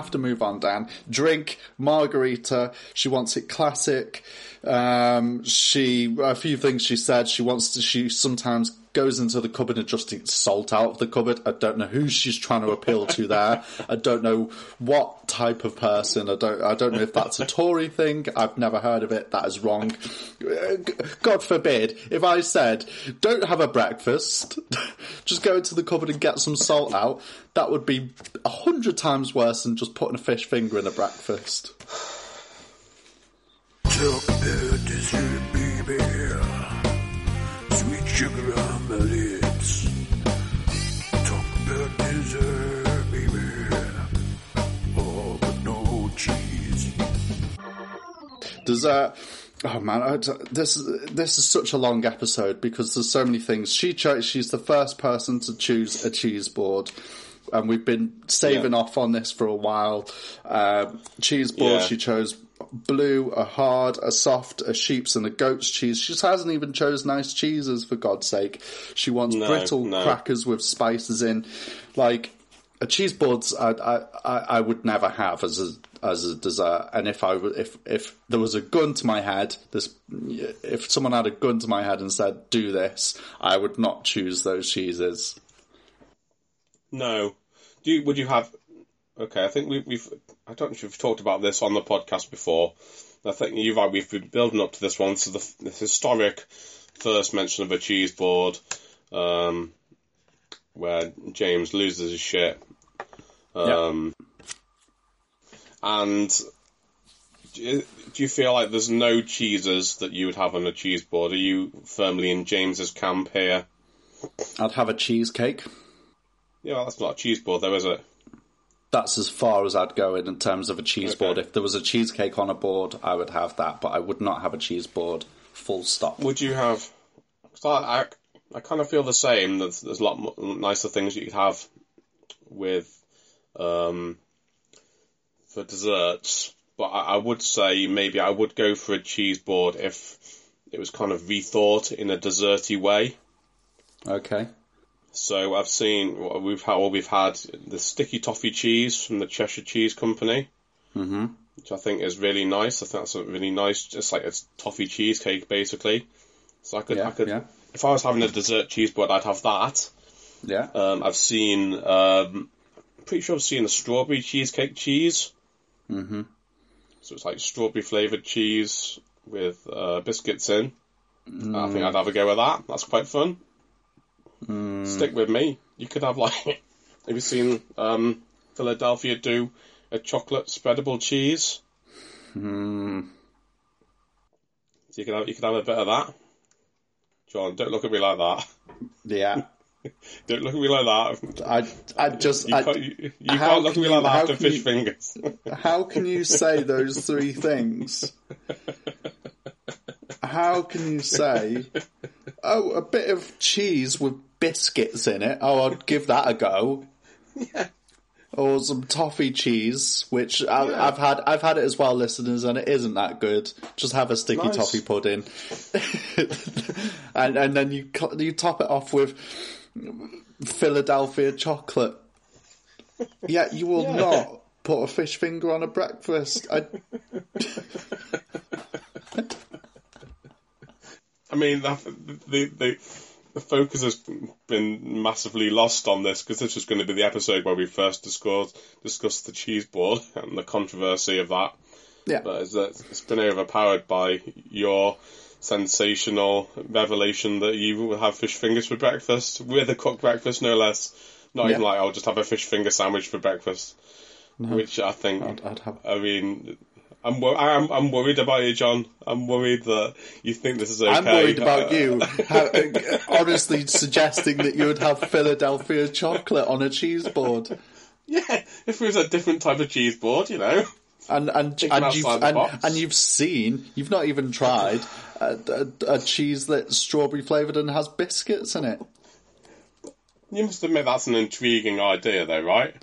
Have to move on, Dan. Drink margarita. She wants it classic. Um, she a few things she said. She wants to. She sometimes goes into the cupboard and just eats salt out of the cupboard. I don't know who she's trying to appeal to there. I don't know what type of person. I don't. I don't know if that's a Tory thing. I've never heard of it. That is wrong. God forbid if I said don't have a breakfast, just go into the cupboard and get some salt out. That would be a hundred times worse than just putting a fish finger in a breakfast.
Dessert. Oh
man, I, this this is such a long episode because there's so many things. She chose. She's the first person to choose a cheese board, and we've been saving
Yeah.
off on this for a while. Uh, cheese board.
Yeah.
She chose blue, a hard, a soft, a sheep's, and a goat's cheese. She just hasn't even chose nice cheeses for God's sake. She wants
No,
brittle
no.
crackers with spices in, like a cheese boards. I, I I would never have as a as a dessert. And if I if if there was a gun to my head, this if someone had a gun to my head and said do this, I would not choose those cheeses.
No. Do you, would you have? Okay, I think we, we've. I don't know if we've talked about this on the podcast before. I think you're right. We've been building up to this one. So the, the historic first mention of a cheese board, um, where James loses his shit. Um, and do you, feel like there's no cheeses that you would have on a cheese board? Are you firmly in James's camp here?
I'd have a cheesecake.
Yeah, well, that's not a cheese board, though, is it?
That's as far as I'd go in, in terms of a cheese
Okay.
board. If there was a cheesecake on a board, I would have that, but I would not have a cheese board. Full stop.
Would you have? I, I, I kind of feel the same. There's, there's a lot nicer things you could have with um, for desserts, but I, I would say maybe I would go for a cheese board if it was kind of rethought in a desserty way.
Okay.
So I've seen we've had. Well, we've had the sticky toffee cheese from the Cheshire Cheese Company, mm-hmm. which I think is really nice. I think that's a really nice, just like it's toffee cheesecake basically. So I could,
Yeah,
I could,
yeah.
if I was having a dessert cheese board, I'd have that.
Yeah.
Um, I've seen, um, pretty sure I've seen a strawberry cheesecake cheese. Mm-hmm. So it's like strawberry flavored cheese with uh, biscuits in. I think I'd have a go with that. That's quite fun. Stick with me. You could have like, have you seen um, Philadelphia do a chocolate spreadable cheese? So you could have you could have a bit of that. John, don't look at me like that.
yeah.
Don't look at me like that.
I, I just,
You
I,
can't, you, you can't look at me
you-
like that after fish
you-
fingers.
how can you say those three things? How can you say, oh, a bit of cheese with biscuits in it? Oh, I'd give that a go. Yeah. Or some toffee cheese, which I,
Yeah.
I've had. I've had it as well, listeners, and it isn't that good. Just have a sticky
Nice.
toffee pudding, and and then you you top it off with Philadelphia chocolate. Yeah, you will
Yeah.
not put a fish finger on a breakfast. I,
I mean, the, the, the, the focus has been massively lost on this because this was going to be the episode where we first discussed, discussed the cheese board and the controversy of that.
yeah,
But it's, uh, it's been overpowered by your sensational revelation that you will have fish fingers for breakfast, with a cooked breakfast, no less. Not even like, I'll just have a fish finger sandwich for breakfast. Which I think,
I'd, I'd have.
I mean, I'm, wor- I'm I'm worried about you, John. I'm worried that you think this is okay.
I'm worried about
Uh,
you. How, honestly, suggesting that you would have Philadelphia chocolate on a cheese board,
Yeah, if it was a different type of cheese board, you know.
And and and you've and, and you've seen, you've not even tried a, a, a cheese that's strawberry flavored and has biscuits in it.
You must admit that's an intriguing idea, though, right?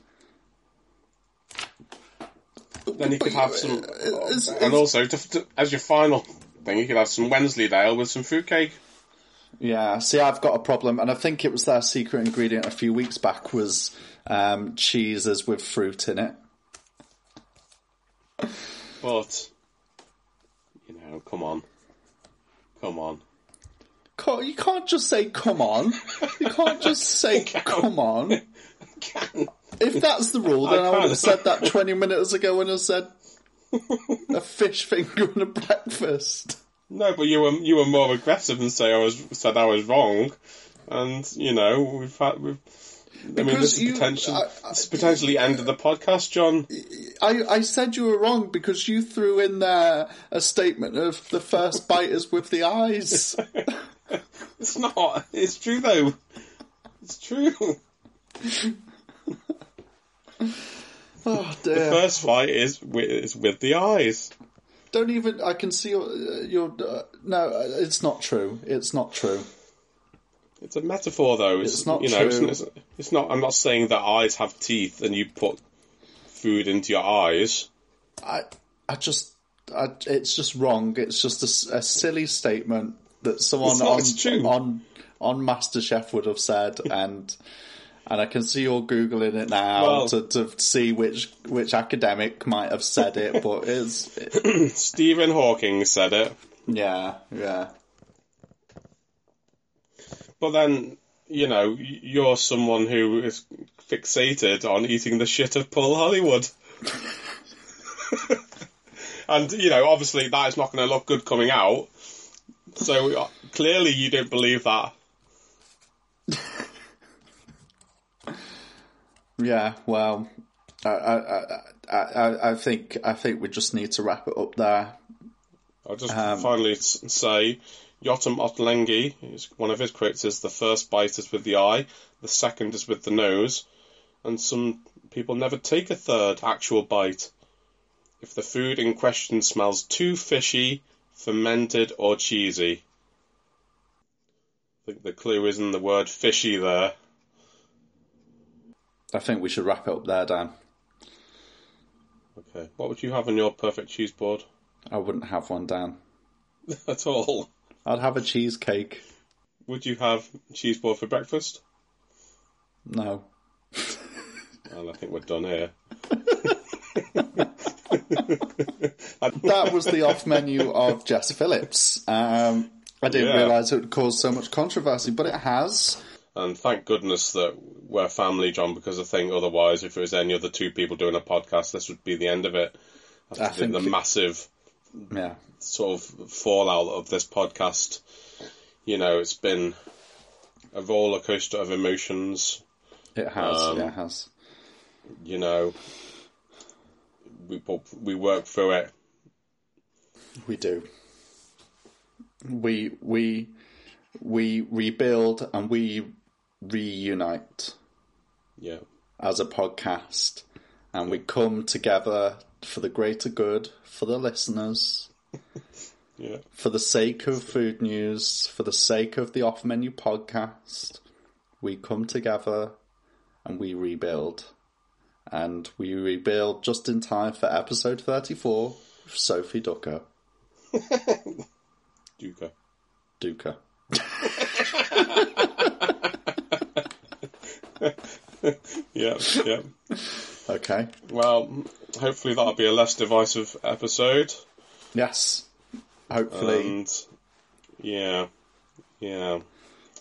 Then you could have some,
It's-
and also to, to, as your final thing, you could have some Wensleydale with some fruitcake.
Yeah, see, I've got a problem, and I think it was their secret ingredient a few weeks back was um, cheeses with fruit in it.
But you know, come on, come on.
You can't just say "come on." You can't just say "come on." If that's the rule, then I,
I
would have said that twenty minutes ago when I said a fish finger and a breakfast.
No, but you were you were more aggressive and say I was said I was wrong, and you know we've had we've. I mean, this
you-
is potential.
I-
this is potentially end of the podcast, John.
I, I said you were wrong because you threw in there a statement of the first bite is with the eyes.
It's not. It's true though. It's true.
Oh dear.
The first fight is with, is with the eyes.
Don't even. I can see your. your uh, no, it's not true. It's not true.
It's a metaphor, though. It's,
It's not
you know,
true.
It's, it's not. I'm not saying that eyes have teeth and you put food into your eyes.
I I just. I, it's just wrong. It's just a silly statement that someone
not,
on on on MasterChef would have said, and and I can see you're googling it now
Well-
to, to see which which academic might have said it, but it's
Stephen Hawking said it,
yeah yeah.
But then you know you're someone who is fixated on eating the shit of Paul Hollywood. and you know, obviously, that is not going to look good coming out. So uh, clearly, you don't believe that.
Yeah, well, I, I, I, I, I think I think we just need to wrap it up there.
I'll just
Um,
finally say, Yotam Ottolenghi, is- one of his quotes is, the first bite is with the eye, the second is with the nose, and some people never take a third actual bite. If the food in question smells too fishy, fermented, or cheesy. I think the clue is in the word fishy there.
I think we should wrap it up there, Dan.
Okay, what would you have on your perfect cheese board?
I wouldn't have one, Dan.
At all?
I'd have a cheesecake.
Would you have cheese board for breakfast?
No.
Well, I think we're done here.
That was the off menu of Jess Phillips. Um, I didn't
Yeah.
realise it would cause so much controversy, but it has.
And thank goodness that we're family, John, because I think otherwise, if it was any other two people doing a podcast, this would be the end of it.
I
the,
think
the massive
Yeah.
sort of fallout of this podcast, you know, it's been a roller coaster of emotions.
It has.
Um,
yeah, it has.
You know, we we work through it.
We do. We we we rebuild and we reunite
Yeah,
as a podcast, and we come together for the greater good for the listeners,
yeah.
for the sake of food news, for the sake of the off menu podcast. We come together and we rebuild. And we rebuild just in time for episode 34 with Sophie Ducker.
Duca.
Duca.
Yeah, yeah.
Okay.
Well, hopefully that'll be a less divisive episode.
Yes. Hopefully.
And yeah, yeah.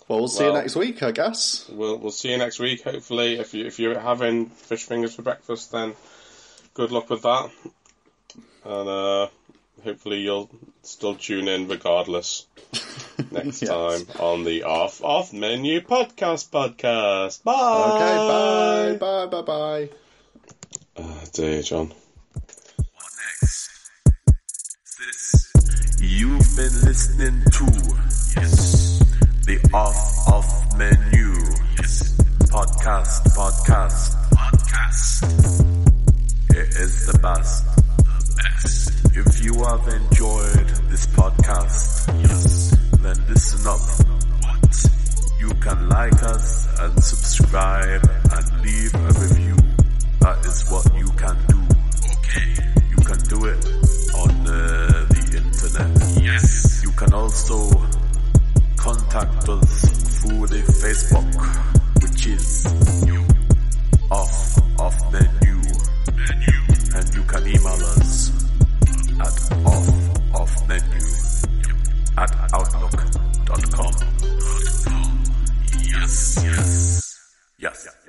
well, we'll see you next week, I guess.
We'll we'll see you next week. Hopefully, if you if you're having fish fingers for breakfast, then good luck with that. And uh, hopefully you'll still tune in regardless next
Yes.
time on the off off menu podcast podcast. Bye.
Okay, bye, bye, bye, bye.
Ah, dear John.
What next? This you've been listening to yes the off off menu yes podcast podcast podcast. It is the best. The best. If you have enjoyed this podcast, yes, then listen up. What? You can like us and subscribe and leave a review that is what you can do. Okay. You can do it on uh, the internet. Yes. You can also contact us through the Facebook, which is off off menu. menu. And you can email us at off off menu at outlook.com. Yes, yes. Yes. yes.